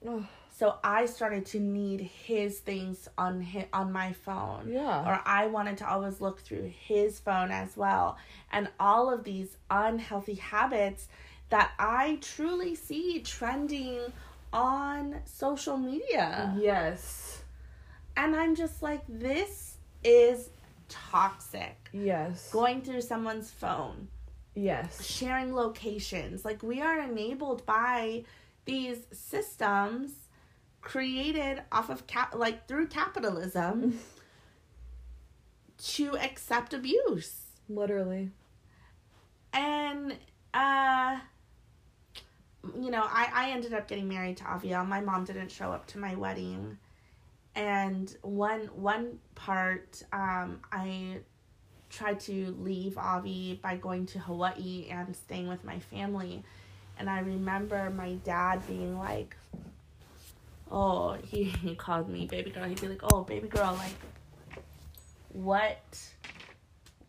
So I started to need his things on his, on my phone. Yeah. Or I wanted to always look through his phone as well. And all of these unhealthy habits that I truly see trending on social media. Yes. And I'm just like, this is toxic. Yes. Going through someone's phone, Yes. sharing locations. Like, we are enabled by these systems created off of cap, like through capitalism to accept abuse. Literally. And, uh, you know, I, I ended up getting married to Aviel. My mom didn't show up to my wedding. And one one part, um, I tried to leave Avi by going to Hawaii and staying with my family. And I remember my dad being like, oh, he, he called me baby girl. He'd be like, oh, baby girl, like, what,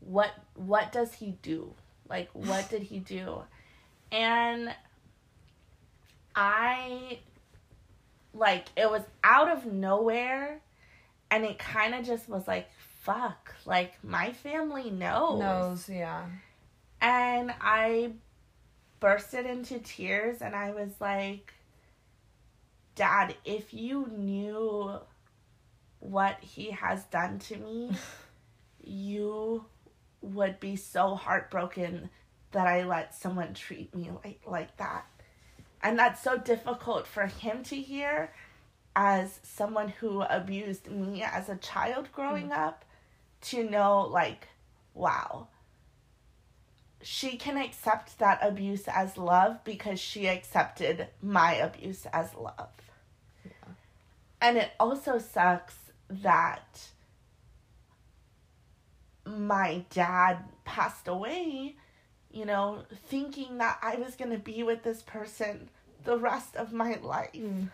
what, what does he do? Like, what did he do? And I, like, it was out of nowhere. And it kind of just was like, fuck, like, my family knows. Knows, yeah. And I bursted into tears and I was like, Dad, if you knew what he has done to me, you would be so heartbroken that I let someone treat me like like that. And that's so difficult for him to hear as someone who abused me as a child growing mm-hmm. up to know like wow she can accept that abuse as love because she accepted my abuse as love. And it also sucks that my dad passed away, you know, thinking that I was going to be with this person the rest of my life. Mm.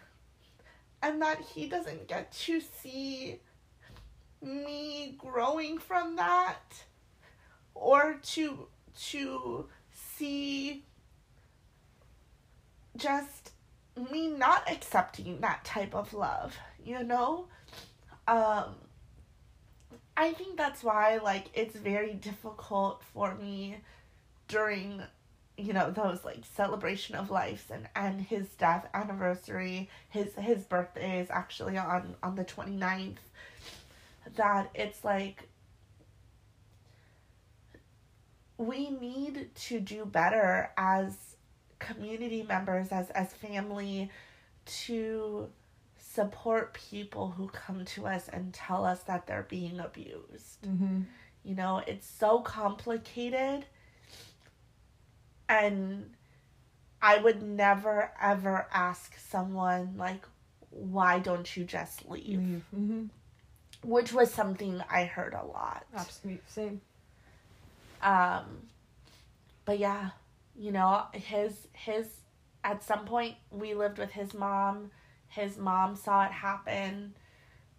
And that he doesn't get to see me growing from that or to to see just me not accepting that type of love, you know? Um I think that's why like it's very difficult for me during you know those like celebration of life and and his death anniversary his his birthday is actually on on the 29th that it's like we need to do better as community members as as family to support people who come to us and tell us that they're being abused Mm-hmm. you know it's so complicated and i would never ever ask someone like why don't you just leave Mm-hmm. which was something i heard a lot Absolutely. Same. Um but yeah you know his his at some point we lived with his mom his mom saw it happen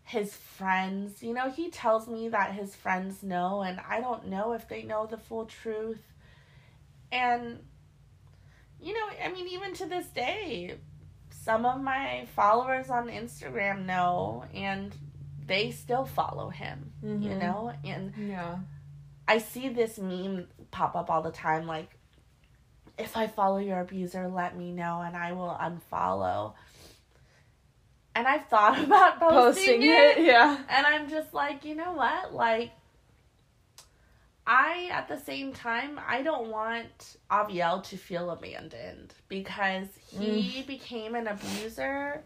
his friends you know he tells me that his friends know and i don't know if they know the full truth and you know i mean even to this day some of my followers on instagram know and they still follow him you Mhm. know and Yeah. I see this meme pop up all the time like if I follow your abuser, let me know and I will unfollow. And I've thought about posting, Posting it, it. Yeah. and I'm just like, you know what? Like I at the same time, I don't want Aviel to feel abandoned because he mm. became an abuser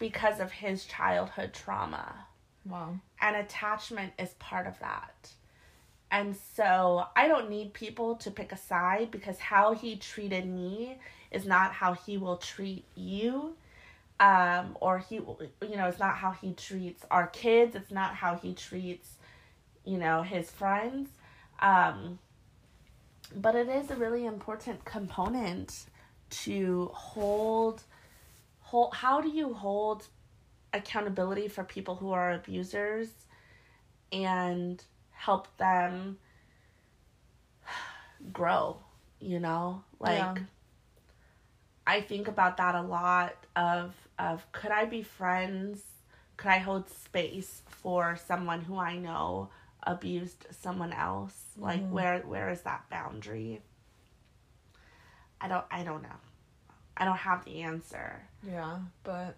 because of his childhood trauma Wow. and attachment is part of that. And so I don't need people to pick a side because how he treated me is not how he will treat you. Um, or he, you know, it's not how he treats our kids. It's not how he treats, you know, his friends. Um, but it is a really important component to hold, hold. How do you hold accountability for people who are abusers and help them grow you know? Like Yeah. I think about that a lot of of could I be friends? Could I hold space for someone who I know abused someone else? Mm-hmm. Like where where is that boundary? I don't I don't know. I don't have the answer. Yeah, but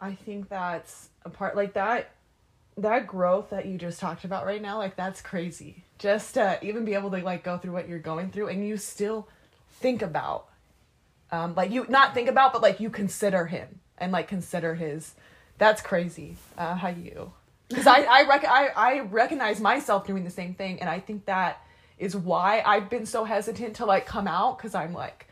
I think that's a part like that that growth that you just talked about right now, like that's crazy. Just to even be able to like go through what you're going through and you still think about um like you not think about but like you consider him and like consider his that's crazy. Uh how you because I I, rec- I I recognize myself doing the same thing and I think that is why I've been so hesitant to like come out cuz I'm like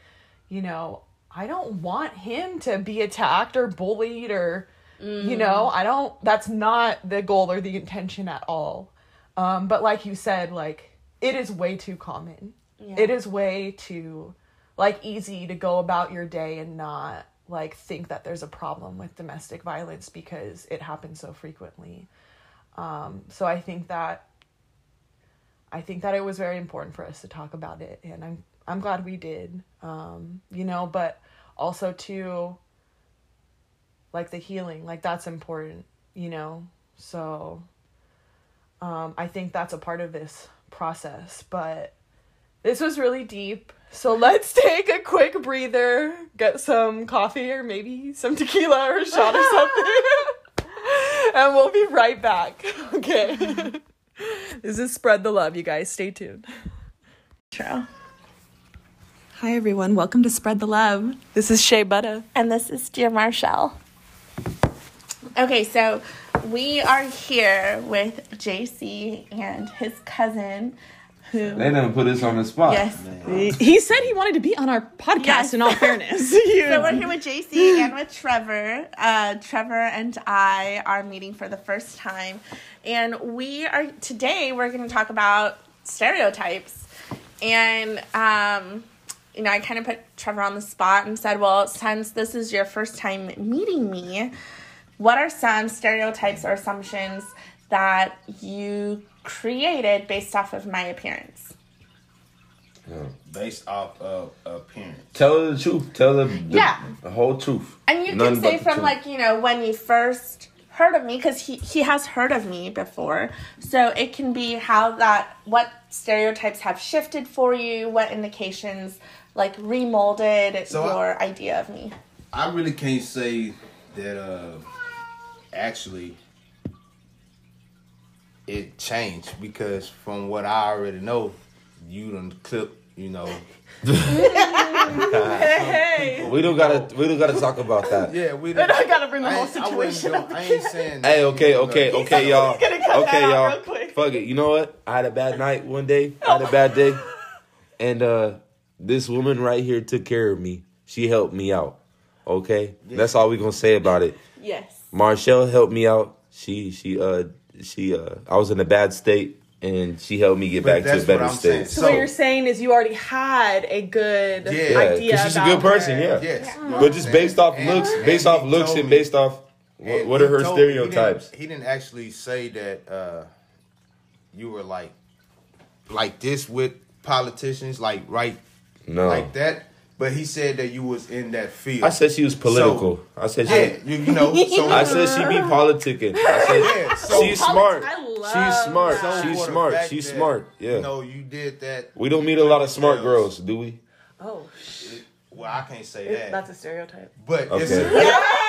you know, I don't want him to be attacked or bullied or you know, I don't that's not the goal or the intention at all. Um but like you said like it is way too common. Yeah. It is way too like easy to go about your day and not like think that there's a problem with domestic violence because it happens so frequently. Um so I think that I think that it was very important for us to talk about it and I'm I'm glad we did. Um you know, but also too like the healing like that's important you know? So um i think that's a part of this process but this was really deep. So let's take a quick breather get some coffee or maybe some tequila or a shot or something and we'll be right back okay? This is spread the love you guys. Stay tuned. True. hi everyone. Welcome to spread the love. This is shay butta. And this is Dear Marshall. Okay, so we are here with JC and his cousin who They didn't put us on the spot. Yes. He said he wanted to be on our podcast. Yes. In all fairness, So we're here with JC and with Trevor. Uh, Trevor and I are meeting for the first time, and we are today. We're going to talk about stereotypes, and um, you know, I kind of put Trevor on the spot and said, "Well, since this is your first time meeting me, what are some stereotypes or assumptions that you created based off of my appearance?" based off of appearance. Tell her the truth. Tell her the, Yeah. the whole truth. And you Nothing can say from like, you know, when you first heard of me, because he, he has heard of me before. So it can be how that, what stereotypes have shifted for you, what indications like remolded So I- your idea of me. I really can't say that uh actually it changed because from what I already know, you done clip, you know. hey, We don't gotta. We don't gotta talk about that. Yeah, we I gotta bring the I whole ain't- I wouldn't situation. go- I ain't saying that, Hey, okay, you know, okay, like- okay, y'all. gonna cut Okay, that out y'all. real quick. Fuck it. You know what? I had a bad night one day. I had a bad day, and uh, this woman right here took care of me. She helped me out. Okay, that's all we gonna say about it. Yes. Marshall helped me out. She she uh she uh I was in a bad state and she helped me get But back to a better what I'm saying. state. So, So- what you're saying is you already had a good Yeah, Yeah, idea. because she's a good person. her. Yeah, Yes. but just based off And- looks, and based off looks, told and me- based off what, what are her told me- he didn't- stereotypes? He didn't, actually say that uh you were like like this with politicians, like right No, like that. But he said that you was in that field. I said she was political. I said she. yeah, you, you know. So I said she be politicking. I said yeah, so she's smart. I love She's smart. so She's smart. fact She's that, smart. Yeah. You know, you did that. we don't meet a lot of smart Girls. girls, do we? Oh, Well, I can't say it- that. that's a stereotype. but it's Okay.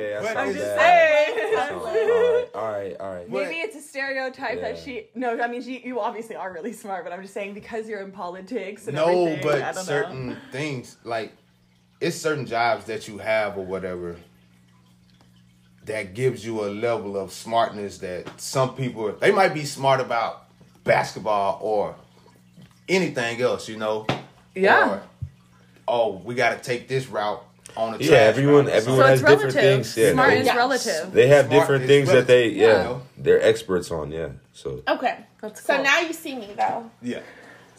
Okay, that's But not I'm just bad. Hey. All right. All right, all right. But- Maybe it's a stereotype that she. No, I mean she. You obviously are really smart, but I'm just saying because you're in politics and no, everything. I but don't certain know. things like it's certain jobs that you have or whatever that gives you a level of smartness that some people they might be smart about basketball or anything else, you know. Yeah. Or, oh, we got to take this route on the Yeah, everyone- everyone So has different relative. things, yeah. Smart They- is Yeah. relative. They have Smart different is things that they, relative, yeah, you they're experts on. Yeah, so Okay. That's So now you see me though. Yeah.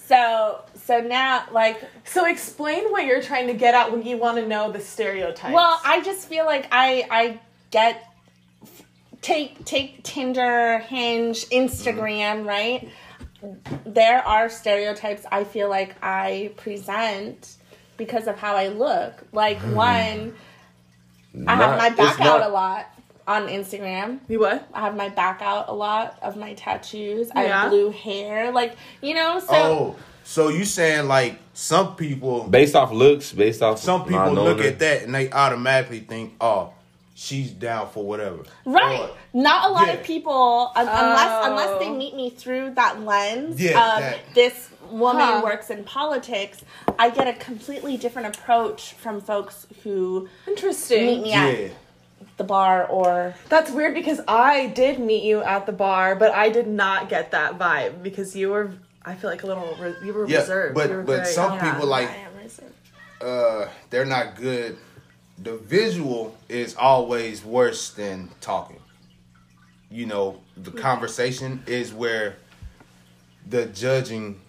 So so now like So explain what you're trying to get at when you want to know the stereotypes. well, I just feel like I I get take take Tinder, Hinge, Instagram, right? there are stereotypes I feel like I present because of how I look. Like hmm. one, I have my back out a lot on Instagram. You what? I have my back out a lot of my tattoos. I Yeah. have blue hair. Like, you know, so Oh, so you saying like some people, Based off looks, based off some people look at that and they automatically think, oh, she's down for whatever. Right. Or- Not a lot Yeah. of people un- unless Oh. unless they oh. meet me through that lens Yeah, of that- this woman Huh. works in politics, I get a completely different approach from folks who meet Interesting. me yeah. at the bar or That's weird because I did meet you at the bar, but I did not get that vibe because you were. I feel like a little. Re- you were Yeah, reserved. but- were but very- some yeah. people like- I am reserved. uh they're not good. The visual is always worse than talking. You know, the conversation is where the judging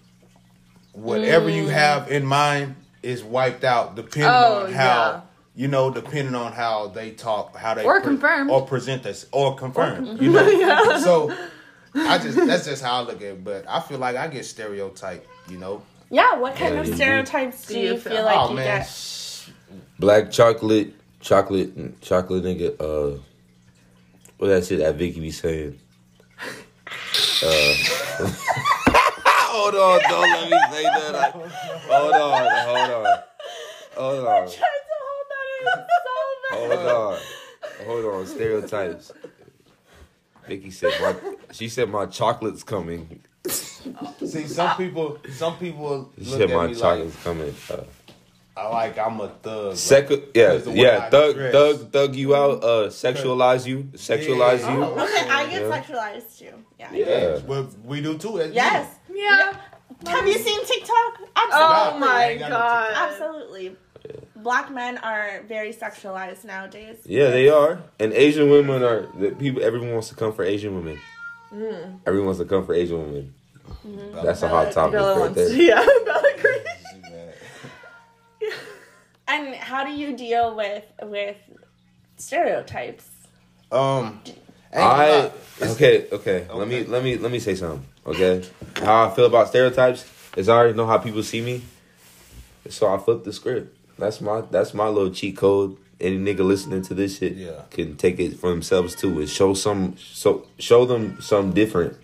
whatever you have in mind is wiped out depending Oh, on how yeah. you know, depending on how they talk, how they Or confirm or present this or confirmed. You know, so I just that's just how I look at it. But I feel like I get stereotyped. You know, Yeah, what kind Yeah, of stereotypes do, Do you you feel, feel- like oh you man, get? Black chocolate, chocolate, chocolate nigga. Uh, what that shit that Vicky be saying? Uh, hold on, don't let me say that. I- hold on, hold on, hold on, Trying to hold that in so hold on, hold on. Stereotypes. Vicky said my. She said my chocolate's coming. see some people, some people She look said at my me like chocolate's coming. Uh, I like I'm a thug. like, yeah, Because the way yeah, thug, dress. thug, thug you out, uh, sexualize you, sexualize Yeah. you. Oh, okay, I get Yeah. sexualized too. Yeah. Yeah. But we do too. as Yes. Yeah. Have you seen TikTok? Absolutely. Oh my ain't got no god. Absolutely. Black men are very sexualized nowadays. Yeah, they are. And Asian women are the people. Everyone wants to come for Asian women. Everyone wants to come for Asian women. men. That's a hot topic Bella right wants there. Yeah, Bella agrees. And how do you deal with with stereotypes? Um, I it's- okay, okay. Let me let me let me say something. Okay, how I feel about stereotypes is I already know how people see me, so I flip the script. That's my that's my little cheat code. Any nigga listening to this shit Yeah. can take it for themselves too and show some so show them something different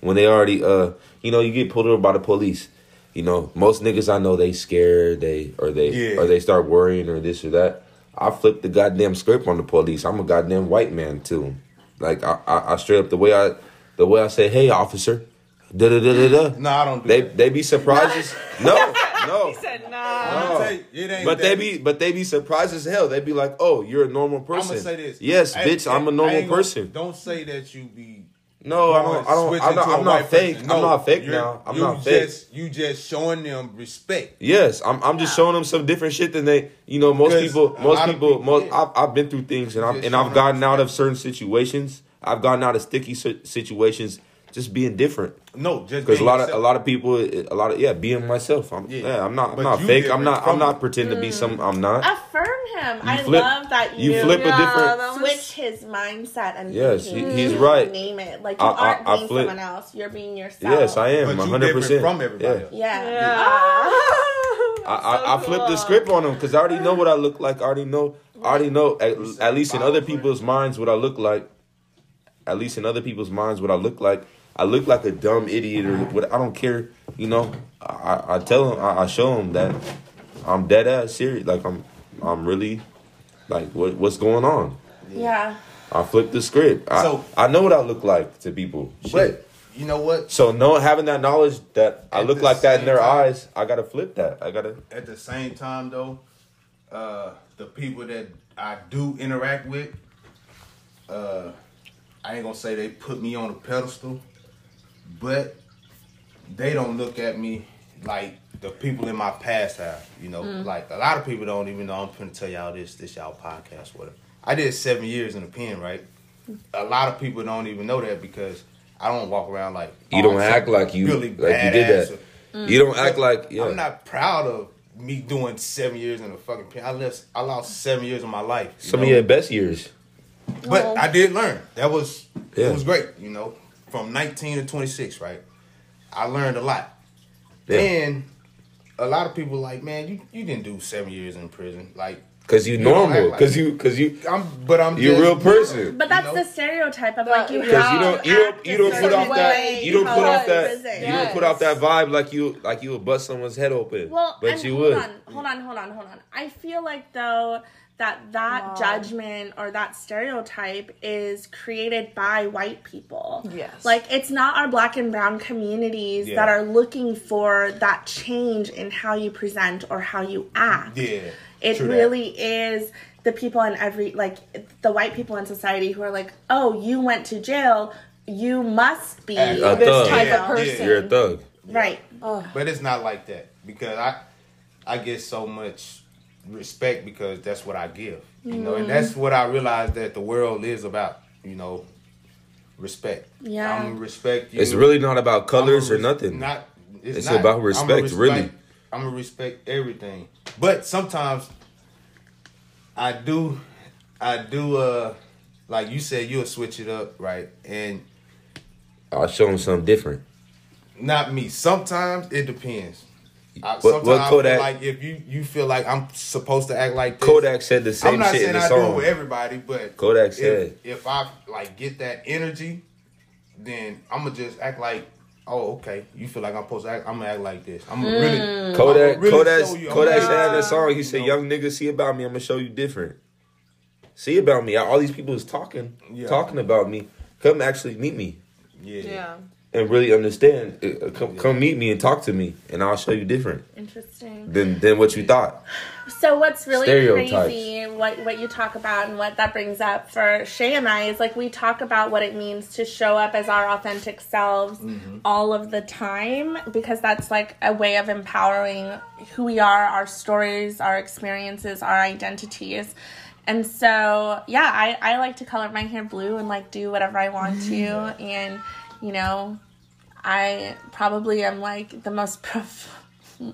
when they already uh you know you get pulled over by the police. You know most niggas I know they scared they or they Yeah. or they start worrying or this or that. I flip the goddamn script on the police. I'm a goddamn white man too. Like I, I, I straight up the way I the way I say, "Hey, officer," da da da da da. No, I don't do They that. they be surprises. no, no. He said nah. No. tell you, it ain't But that- they be but they be surprised as hell. They be like, "Oh, you're a normal person." I'm gonna say this. Yes, I- bitch, I'm a normal ain't gonna- person. Don't say that you be. No, I don't. I don't. I'm not, to a I'm not fake. person. I'm not fake now. I'm you not fake. just you just showing them respect. Yes, I'm. I'm just showing them some different shit than they. You know, most Because people. Most people. people- most. I've, I've been through things, and I'm and I've gotten out of certain situations. I've gotten out of sticky situations just being different. No, just Because a being lot of a lot of people, a lot of yeah, being myself. I'm yeah, Yeah. I'm not. I'm But not fake. I'm not. I'm not pretending to be some. Mm. I'm not. Affirm him. I flip- love that you, you flip a different. switch his mindset and Yes, he- he's right. Name it. Like you I- I- aren't I being flip- someone else. You're being yourself. Yes, I am. One hundred percent from everybody else. Yeah. Yeah. I, I, I So flip the cool. script on him because I already know what I look like. I already know. I already know at, at least in other people's minds what I look like. At least in other people's minds what I look like. I look like a dumb idiot or what. I don't care. You know. I, I tell them. I, I show them that I'm dead ass serious. Like I'm. I'm really. Like what what's going on? Yeah. I flip the script. I, So- I know what I look like to people. Shit. But you know what? so no having that knowledge that I At look like that in their time- eyes, I gotta flip that. I gotta. At the same time, though, uh, the people that I do interact with, uh, I ain't gonna say they put me on a pedestal, but they don't look at me like the people in my past have. You know, mm. like a lot of people don't even know. I'm gonna tell y'all this, this y'all podcast, whatever. I did seven years in the pen, right? A lot of people don't even know that because I don't walk around like You oh, don't act some like you really like you did that. or- You don't act like yeah. I'm not proud of me doing seven years in a fucking pen. I lost I lost seven years of my life. Some know? of your best years. But I did learn. That was Yeah. it was great, you know. From 19 to 26, right? I learned a lot. Yeah. And a lot of people like, man, you, you didn't do seven years in prison. Like, Cause you You normal. like Cause you, cause you, I'm, but I'm you're a real person. But that's You know? the stereotype of like you Because have you don't, you don't, you don't put off that, you don't put off that, because- you don't put off that vibe like you, like you would bust someone's head open. Well, but and you hold would. on, hold on, hold on, hold on. I feel like though that that No. judgment or that stereotype is created by white people. Yes. Like it's not our black and brown communities Yeah. that are looking for that change in how you present or how you act. Yeah. It true really is the people in every like the white people in society who are like, "Oh, you went to jail, you must be A this thug. type Yeah, of person. You're a thug. right." But it's not like that because I I get so much respect because that's what I give. You know, and that's what I realized that the world is about, you know, respect. Yeah. I'm respect you. It's really not about colors I'ma or nothing. Not it's, It's not. about I'ma respect, really. I'm gonna respect everything. But sometimes I do I do uh like you said you'll switch it up, right? And I'll show them something different. Not me. Sometimes it depends. I, What- sometimes what I Kodak- feel like if you you feel like I'm supposed to act like this, Kodak said the same I'm not shit in saying the I do it song. with everybody, but Kodak if, said. if I like get that energy, then I'm gonna just act like, oh, okay, you feel like I'm supposed to act. I'm gonna act like this. I'm gonna really Kodak, I'ma really Kodak, show you- Kodak gonna said in the song, he you said, know. "Young nigga, see about me. I'm gonna show you different. See about me. All these people is talking, Yeah. talking about me. Come actually meet me yeah, Yeah. And really understand. Uh, uh Come, come meet me and talk to me, and I'll show you different Interesting. than than what you thought. So what's really Stereotypes. crazy, what what you talk about and what that brings up for Shay and I is like we talk about what it means to show up as our authentic selves mm-hmm. all of the time because that's like a way of empowering who we are, our stories, our experiences, our identities. And so, yeah, I, I like to color my hair blue and like do whatever I want to. Mm-hmm. And, you know, I probably am like the most prof-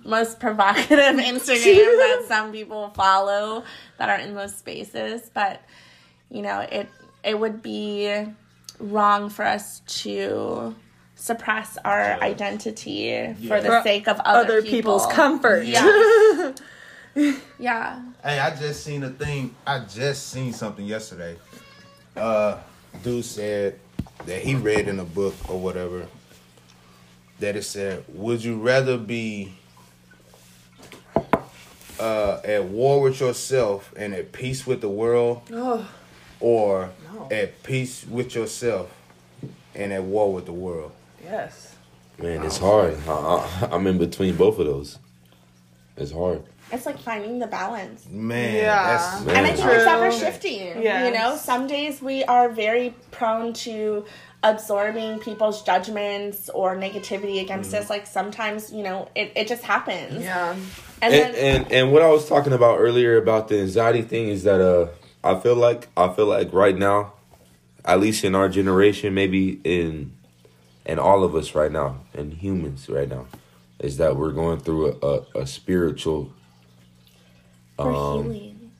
most provocative Instagram that some people follow that are in those spaces. But you know, it it would be wrong for us to suppress our identity for the For sake of other, Other people. people's comfort. Yeah. yeah. Hey, I just seen a thing. I just seen something yesterday. Uh, dude said that he read in a book or whatever that it said, "Would you rather be uh, at war with yourself and at peace with the world, Oh, or No. at peace with yourself and at war with the world?" yes. Man, it's hard. I, I, I'm in between both of those. It's hard. It's like finding the balance. Man, Yeah. that's Man. And I think True. it's ever shifting. Yes. You know, some days we are very prone to absorbing people's judgments or negativity against us. Like sometimes, you know, it, it just happens. Yeah. And, And, then and and what I was talking about earlier about the anxiety thing is that uh I feel like I feel like right now, at least in our generation, maybe in and all of us right now, and humans right now, is that we're going through a, a, a spiritual we're um,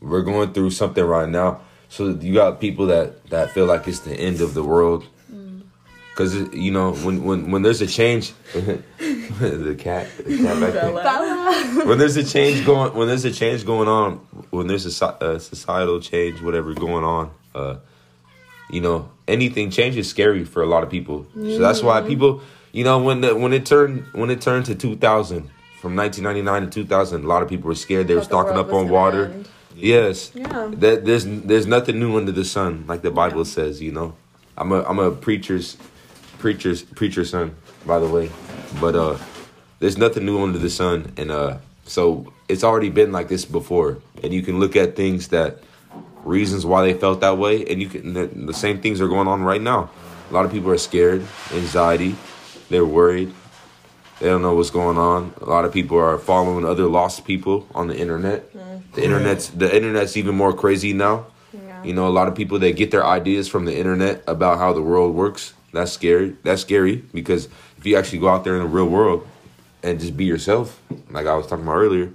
we're going through something right now. So you got people that that feel like it's the end of the world. Cause you know when when when there's a change, the cat, the cat back there. when there's a change going when there's a change going on when there's a, a societal change whatever going on uh you know anything change is scary for a lot of people so that's why people you know when the when it turned when it turned to 2000 from 1999 to 2000 a lot of people were scared. They were Thought the stocking up on water. end. yes. Yeah. that there's there's nothing new under the sun like the bible says you know. I'm a i'm a preacher's preacher's preacher son by the way. But uh there's nothing new under the sun and uh so it's already been like this before. And you can look at things that reasons why they felt that way and you can the, the same things are going on right now. A lot of people are scared anxiety they're worried they don't know what's going on a lot of people are following other lost people on the internet the internet's the internet's even more crazy now Yeah. you know, a lot of people that get their ideas from the internet about how the world works. That's scary. That's scary because if you actually go out there in the real world and just be yourself, like I was talking about earlier,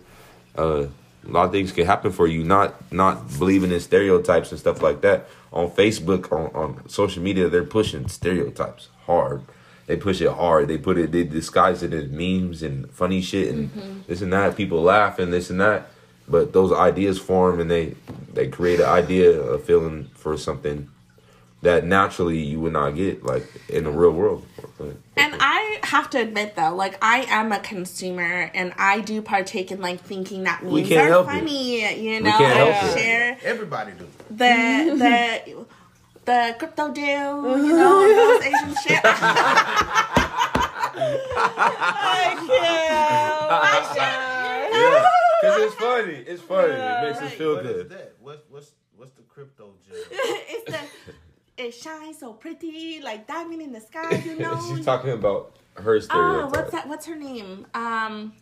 uh, a lot of things can happen for you. Not not believing in stereotypes and stuff like that. On Facebook, on, on social media, they're pushing stereotypes hard, they push it hard. They put it, they disguise it in memes and funny shit and Mm-hmm. this and that. People laugh and this and that, but those ideas form and they they create an idea, a feeling for something that naturally you would not get like in the real world. And I have to admit though, like I am a consumer and I do partake in like thinking that We memes can't are help it. funny, you know, can't I help it. share Everybody do. the the the crypto deal, you know, those Asian shit. Yeah, because it's funny. It's funny. it makes us right. feel What is good. that? What's what's what's the crypto gel? it's the it shines so pretty, like diamond in the sky, you know. She's talking about her Oh, stereotype. what's that? What's her name? Um,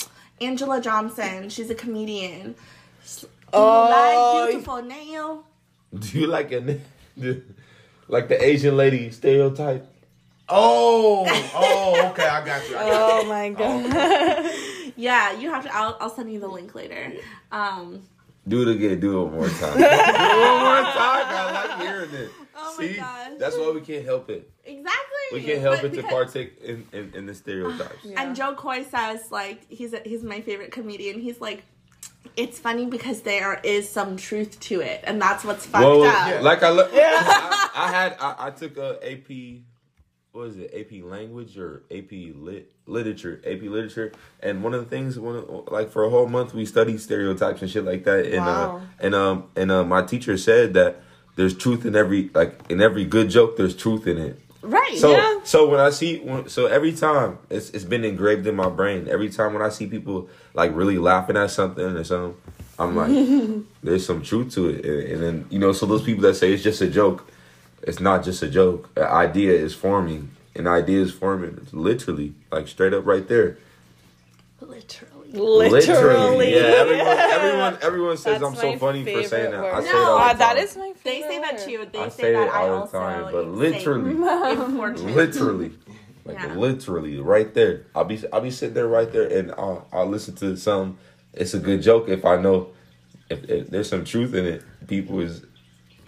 Anjelah Johnson. She's a comedian. Do you Oh, like beautiful nail? Do you like a like the Asian lady stereotype? Oh, oh, okay, I got you. I got Oh my god. Yeah, you have to. I'll, I'll send you the link later. Um, Do it again. Do it one more time. do it one more time. I like hearing it. Oh my See, gosh. that's why we can't help it. exactly. We can't help But it to partake in, in, in the stereotypes. And Jo Koy says like he's a, he's my favorite comedian. He's like, it's funny because there is some truth to it, and that's what's fucked Well, up. like I, look, I, I had I, I took a AP what is it AP language or AP lit literature AP literature and one of the things one of, like for a whole month we studied stereotypes and shit like that and Wow. uh and um and uh, my teacher said that there's truth in every like in every good joke there's truth in it right? so Yeah. so when I see when, so every time it's it's been engraved in my brain. Every time when I see people like really laughing at something or something, I'm like, there's some truth to it. And, and then you know, so those people that say it's just a joke, it's not just a joke. An idea is forming. An idea is forming. It's literally like straight up right there. literally. Literally. Yeah. Everyone everyone everyone says That's I'm so my funny for saying favorite that. word. I say it No, all the Uh, time. that is my They favorite. say that word. too. They I say, say that it I all the also time, but literally. literally like Yeah. literally right there i'll be i'll be sitting there right there and i'll, I'll listen to some it's a good joke if i know if, if there's some truth in it people is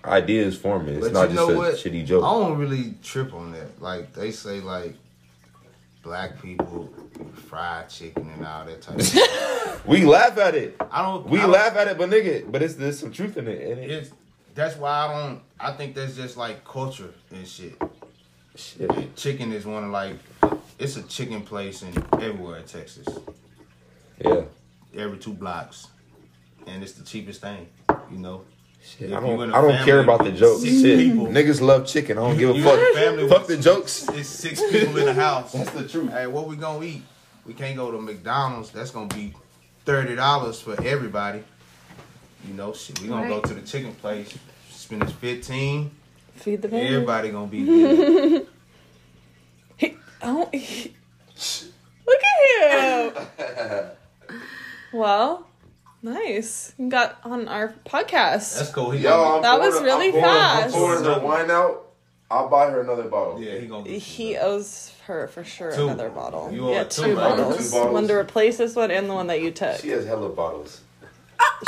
ideas forming it's But not you just know a what? shitty joke. I don't really trip on that. Like they say, like black people fried chicken and all that type. of stuff. we laugh at it I don't. we I don't- laugh at it but nigga but it's there's some truth in it, in it. It's that's why I don't. I think that's just like culture and shit. shit Chicken is one of like it's a chicken place in everywhere in Texas. yeah Every two blocks, and it's the cheapest thing. You know. Shit, I don't, in a I don't care about the jokes. six Shit, people- niggas love chicken. I don't give a fuck. family Fuck the jokes. It's six people in the house. That's the truth. Hey, what we gonna eat? We can't go to McDonald's. That's gonna be thirty dollars for everybody. You know, shit. We gonna go to the chicken place. Spend this fifteen. Feed the baby. Everybody gonna be good. Oh, look at him. well, nice. You got on our podcast. That's cool. He Yo, gonna I'm That was pouring- really I'm pouring- fast. I'm pouring the wine out. I'll buy her another bottle. yeah, he gonna. Get he you owes her for sure Two. another bottle. You owe yeah, two, two, bottles. Two bottles. One to replace this one and the one that you took. She has hella bottles.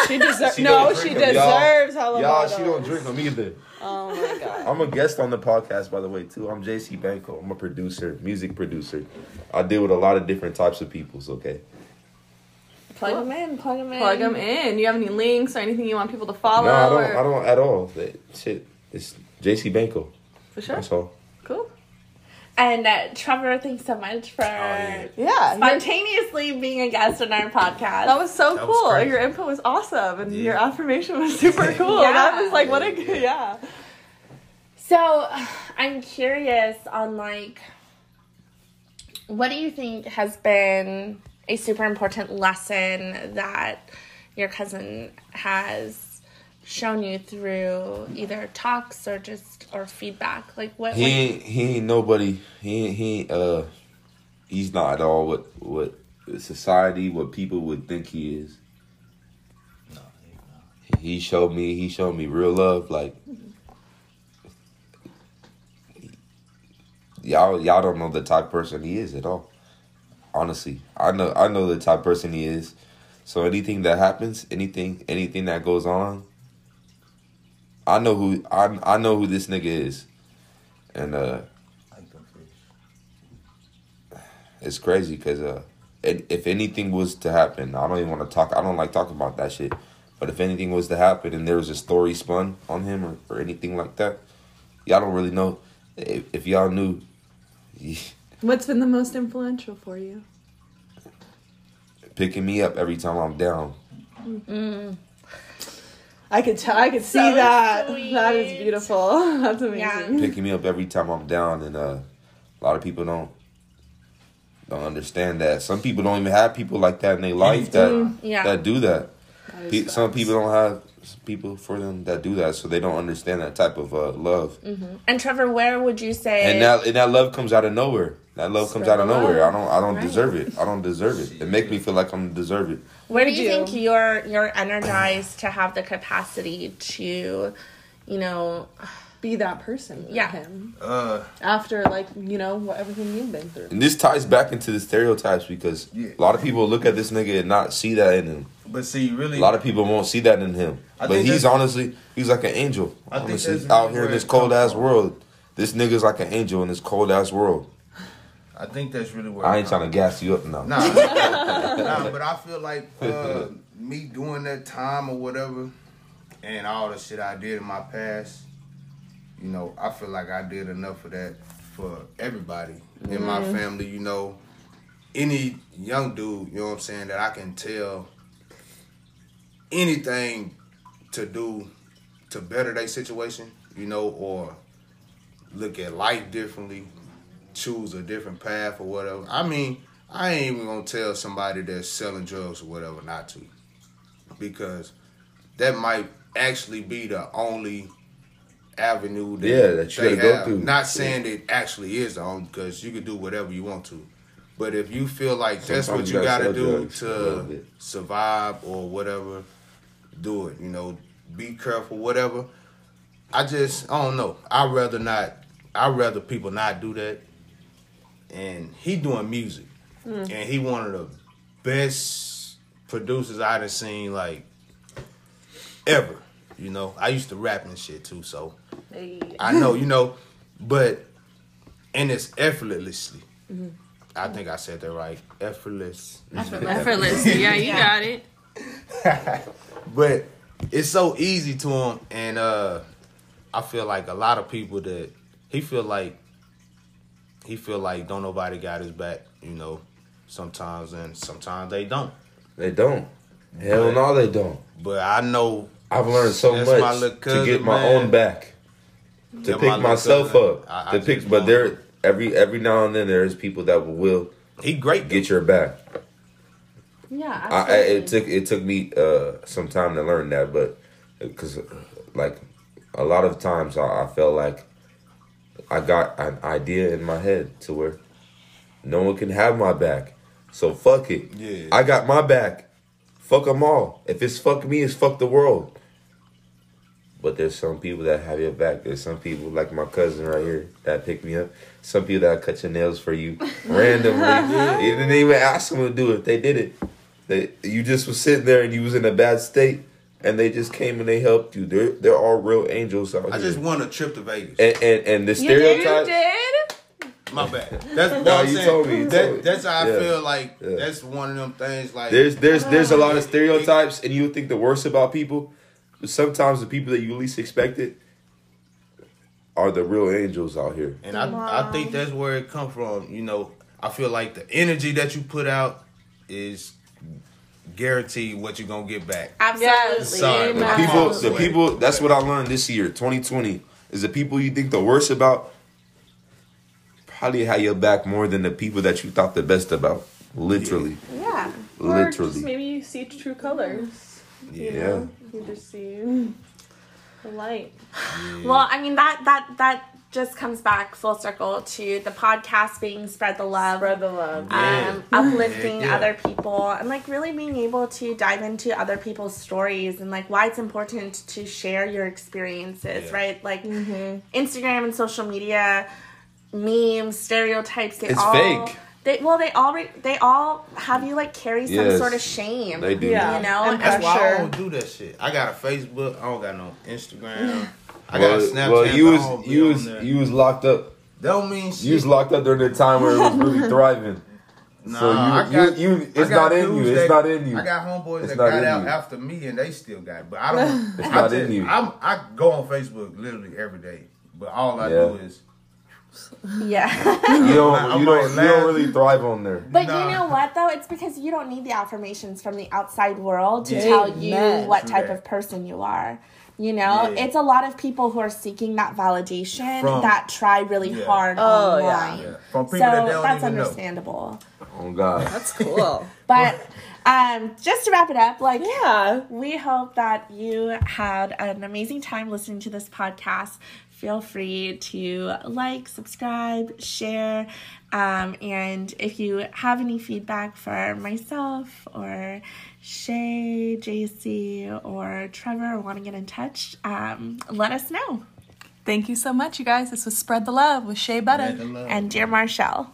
She deserves. She no, don't she y'all. deserves hella Y'all, bottles. she don't drink them either. Oh my god. I'm a guest on the podcast, by the way, too. I'm JC Banco. I'm a producer, music producer. I deal with a lot of different types of peoples. Okay. Plug them in. Plug them in. Plug them in. You have any links or anything you want people to follow? No, I don't. or- I don't at all. That shit. It's JC Banco. For sure. That's all. Cool. And uh, Trevor, thanks so much for yeah. Yeah. you- spontaneously being a guest on our podcast. That was so That cool. crazy. Your input was awesome, and Yeah. your affirmation was super cool. Yeah. That was like, what a Yeah. good, yeah. So, I'm curious on like, what do you think has been a super important lesson that your cousin has shown you through either talks or just or feedback? Like, what? He ain't, he ain't nobody. He ain't, he ain't, uh he's not at all what what society what people would think he is. He showed me he showed me real love like y'all y'all don't know the type of person he is at all. Honestly, I know I know the type person he is. So anything that happens, anything anything that goes on, I know who I I know who this nigga is. And uh it's crazy because uh, if anything was to happen, I don't even want to talk. I don't like talking about that shit. But if anything was to happen and there was a story spun on him or, or anything like that, y'all don't really know. If, if y'all knew, What's been the most influential for you? picking me up every time I'm down. I could tell. I could see So that. sweet. That is beautiful. That's amazing. Yeah. picking me up every time I'm down, and uh, a lot of people don't don't understand that. Some people don't even have people like that in their life that Yeah. that do that. That is Pe- Some people don't have people for them that do that, so they don't understand that type of uh, love. And Trevor, where would you say? And that and that love comes out of nowhere. That love comes out of nowhere. love. I don't I don't Right. deserve it. I don't deserve it. It makes me feel like I'm deserve it. Where do you, you? think you're you're energized to have the capacity to, you know, Be that person. with Yeah. Him Uh, after like you know what everything you've been through. And this ties back into the stereotypes because Yeah. a lot of people look at this nigga and not see that in him. but see, really, A lot of people won't see that in him. I but he's honestly, he's like an angel. I think Honestly, that's out here in this cold ass world, this nigga's like an angel in this cold ass world. I think that's really where I ain't trying to gas you up now. Nah, nah, but I feel like uh, me doing that time or whatever, and all the shit I did in my past, you know, I feel like I did enough of that for everybody in my family. You know, any young dude, you know what I'm saying, that I can tell anything to do to better their situation, you know, or look at life differently, choose a different path or whatever. I mean, I ain't even gonna tell somebody that's selling drugs or whatever not to, because that might actually be the only avenue that, Yeah, that you they gotta go through. Not saying that it actually is the only, because you can do whatever you want to. But if you feel like that's what you you gotta gotta do drugs a little to survive or whatever, do it. You know, be careful, whatever. I just I don't know. I'd rather not. I'd rather people not do that. And he doing music, and he one of the best producers I done seen like ever. You know, I used to rap and shit too, so I know. You know, but and it's effortlessly. I think I said that right. Effortless. Effortless. Yeah, you got it. but it's so easy to him and uh i feel like a lot of people that he feel like he feel like don't nobody got his back you know sometimes and sometimes they don't They don't. Hell no, they don't. but i know I've learned so That's my much little to get my man. own back, to Yeah, pick little myself cousin. up, I- I to just pick. But there, every every now and then, there's people that will he great get your back. yeah, I, I, it took it took me uh, some time to learn that, but because like a lot of times I, I felt like I got an idea in my head to where no one can have my back, so fuck it. Yeah. I got my back. Fuck them all. If it's fuck me, it's fuck the world. But there's some people that have your back. There's some people like my cousin right here that pick me up. Some people that cut your nails for you randomly. You didn't even ask them to do it. They did it. They, you just was sitting there and you was in a bad state, and they just came and they helped you. They're they're all real angels out i here. I just won a trip to vegas and, and and the You did? my bad that's what No, I'm you saying. told me, you That- told that's how i feel like Yeah. that's one of them things like There's there's uh-huh. there's a lot of stereotypes, and you think the worst about people. But sometimes the people that you least expected are the real angels out here. And I, I think that's where it come from. You know, I feel like the energy that you put out is guaranteed what you're gonna get back. absolutely. Sorry, The people, the people. That's what I learned this year, 2020. Is the people you think the worst about probably had your back more than the people that you thought the best about. Literally, Yeah. Or just literally. maybe you see true colors. You Yeah. know, you just see the light. Well, I mean that that that just comes back full circle to the podcast being spread the love. Spread the love. Yeah. um, uplifting Yeah, yeah. other people and like really being able to dive into other people's stories and like why it's important to share your experiences Yeah. right like instagram and social media memes stereotypes they It's all fake. they well they all re- they all have you like carry some Yes. sort of shame They do. Yeah. you know And and That's why I don't do that shit. I got a Facebook. I don't got no Instagram. I got Well, a Snapchat. well, you I was you was there. you was locked up. That don't mean shit. You was locked up during the time where it was really thriving. So you- I got- you- you- I got not in you. It's that- not in you. I got homeboys It's that got out you. after me and they still got it. But I don't. It's I not just- in you. I'm, I go on Facebook literally every day, but all I Yeah. do is Yeah. You don't. I'm You don't. You don't really thrive on there. But Nah. you know what though? It's because you don't need the affirmations from the outside world to Yeah. tell you Amen. what type that. of person you are. You know, Yeah. it's a lot of people who are seeking that validation From- that try really Yeah. hard Oh, online. yeah, from people So that don't that's even know. understandable. Oh God. That's cool. But um, just to wrap it up, like yeah. we hope that you had an amazing time listening to this podcast. Feel free to like, subscribe, share. Um, and if you have any feedback for myself or Shay, JC, or Trevor, want to get in touch, um, let us know. Thank you so much, you guys. This was Spread the Love with Shay Butter. And dear Marshall.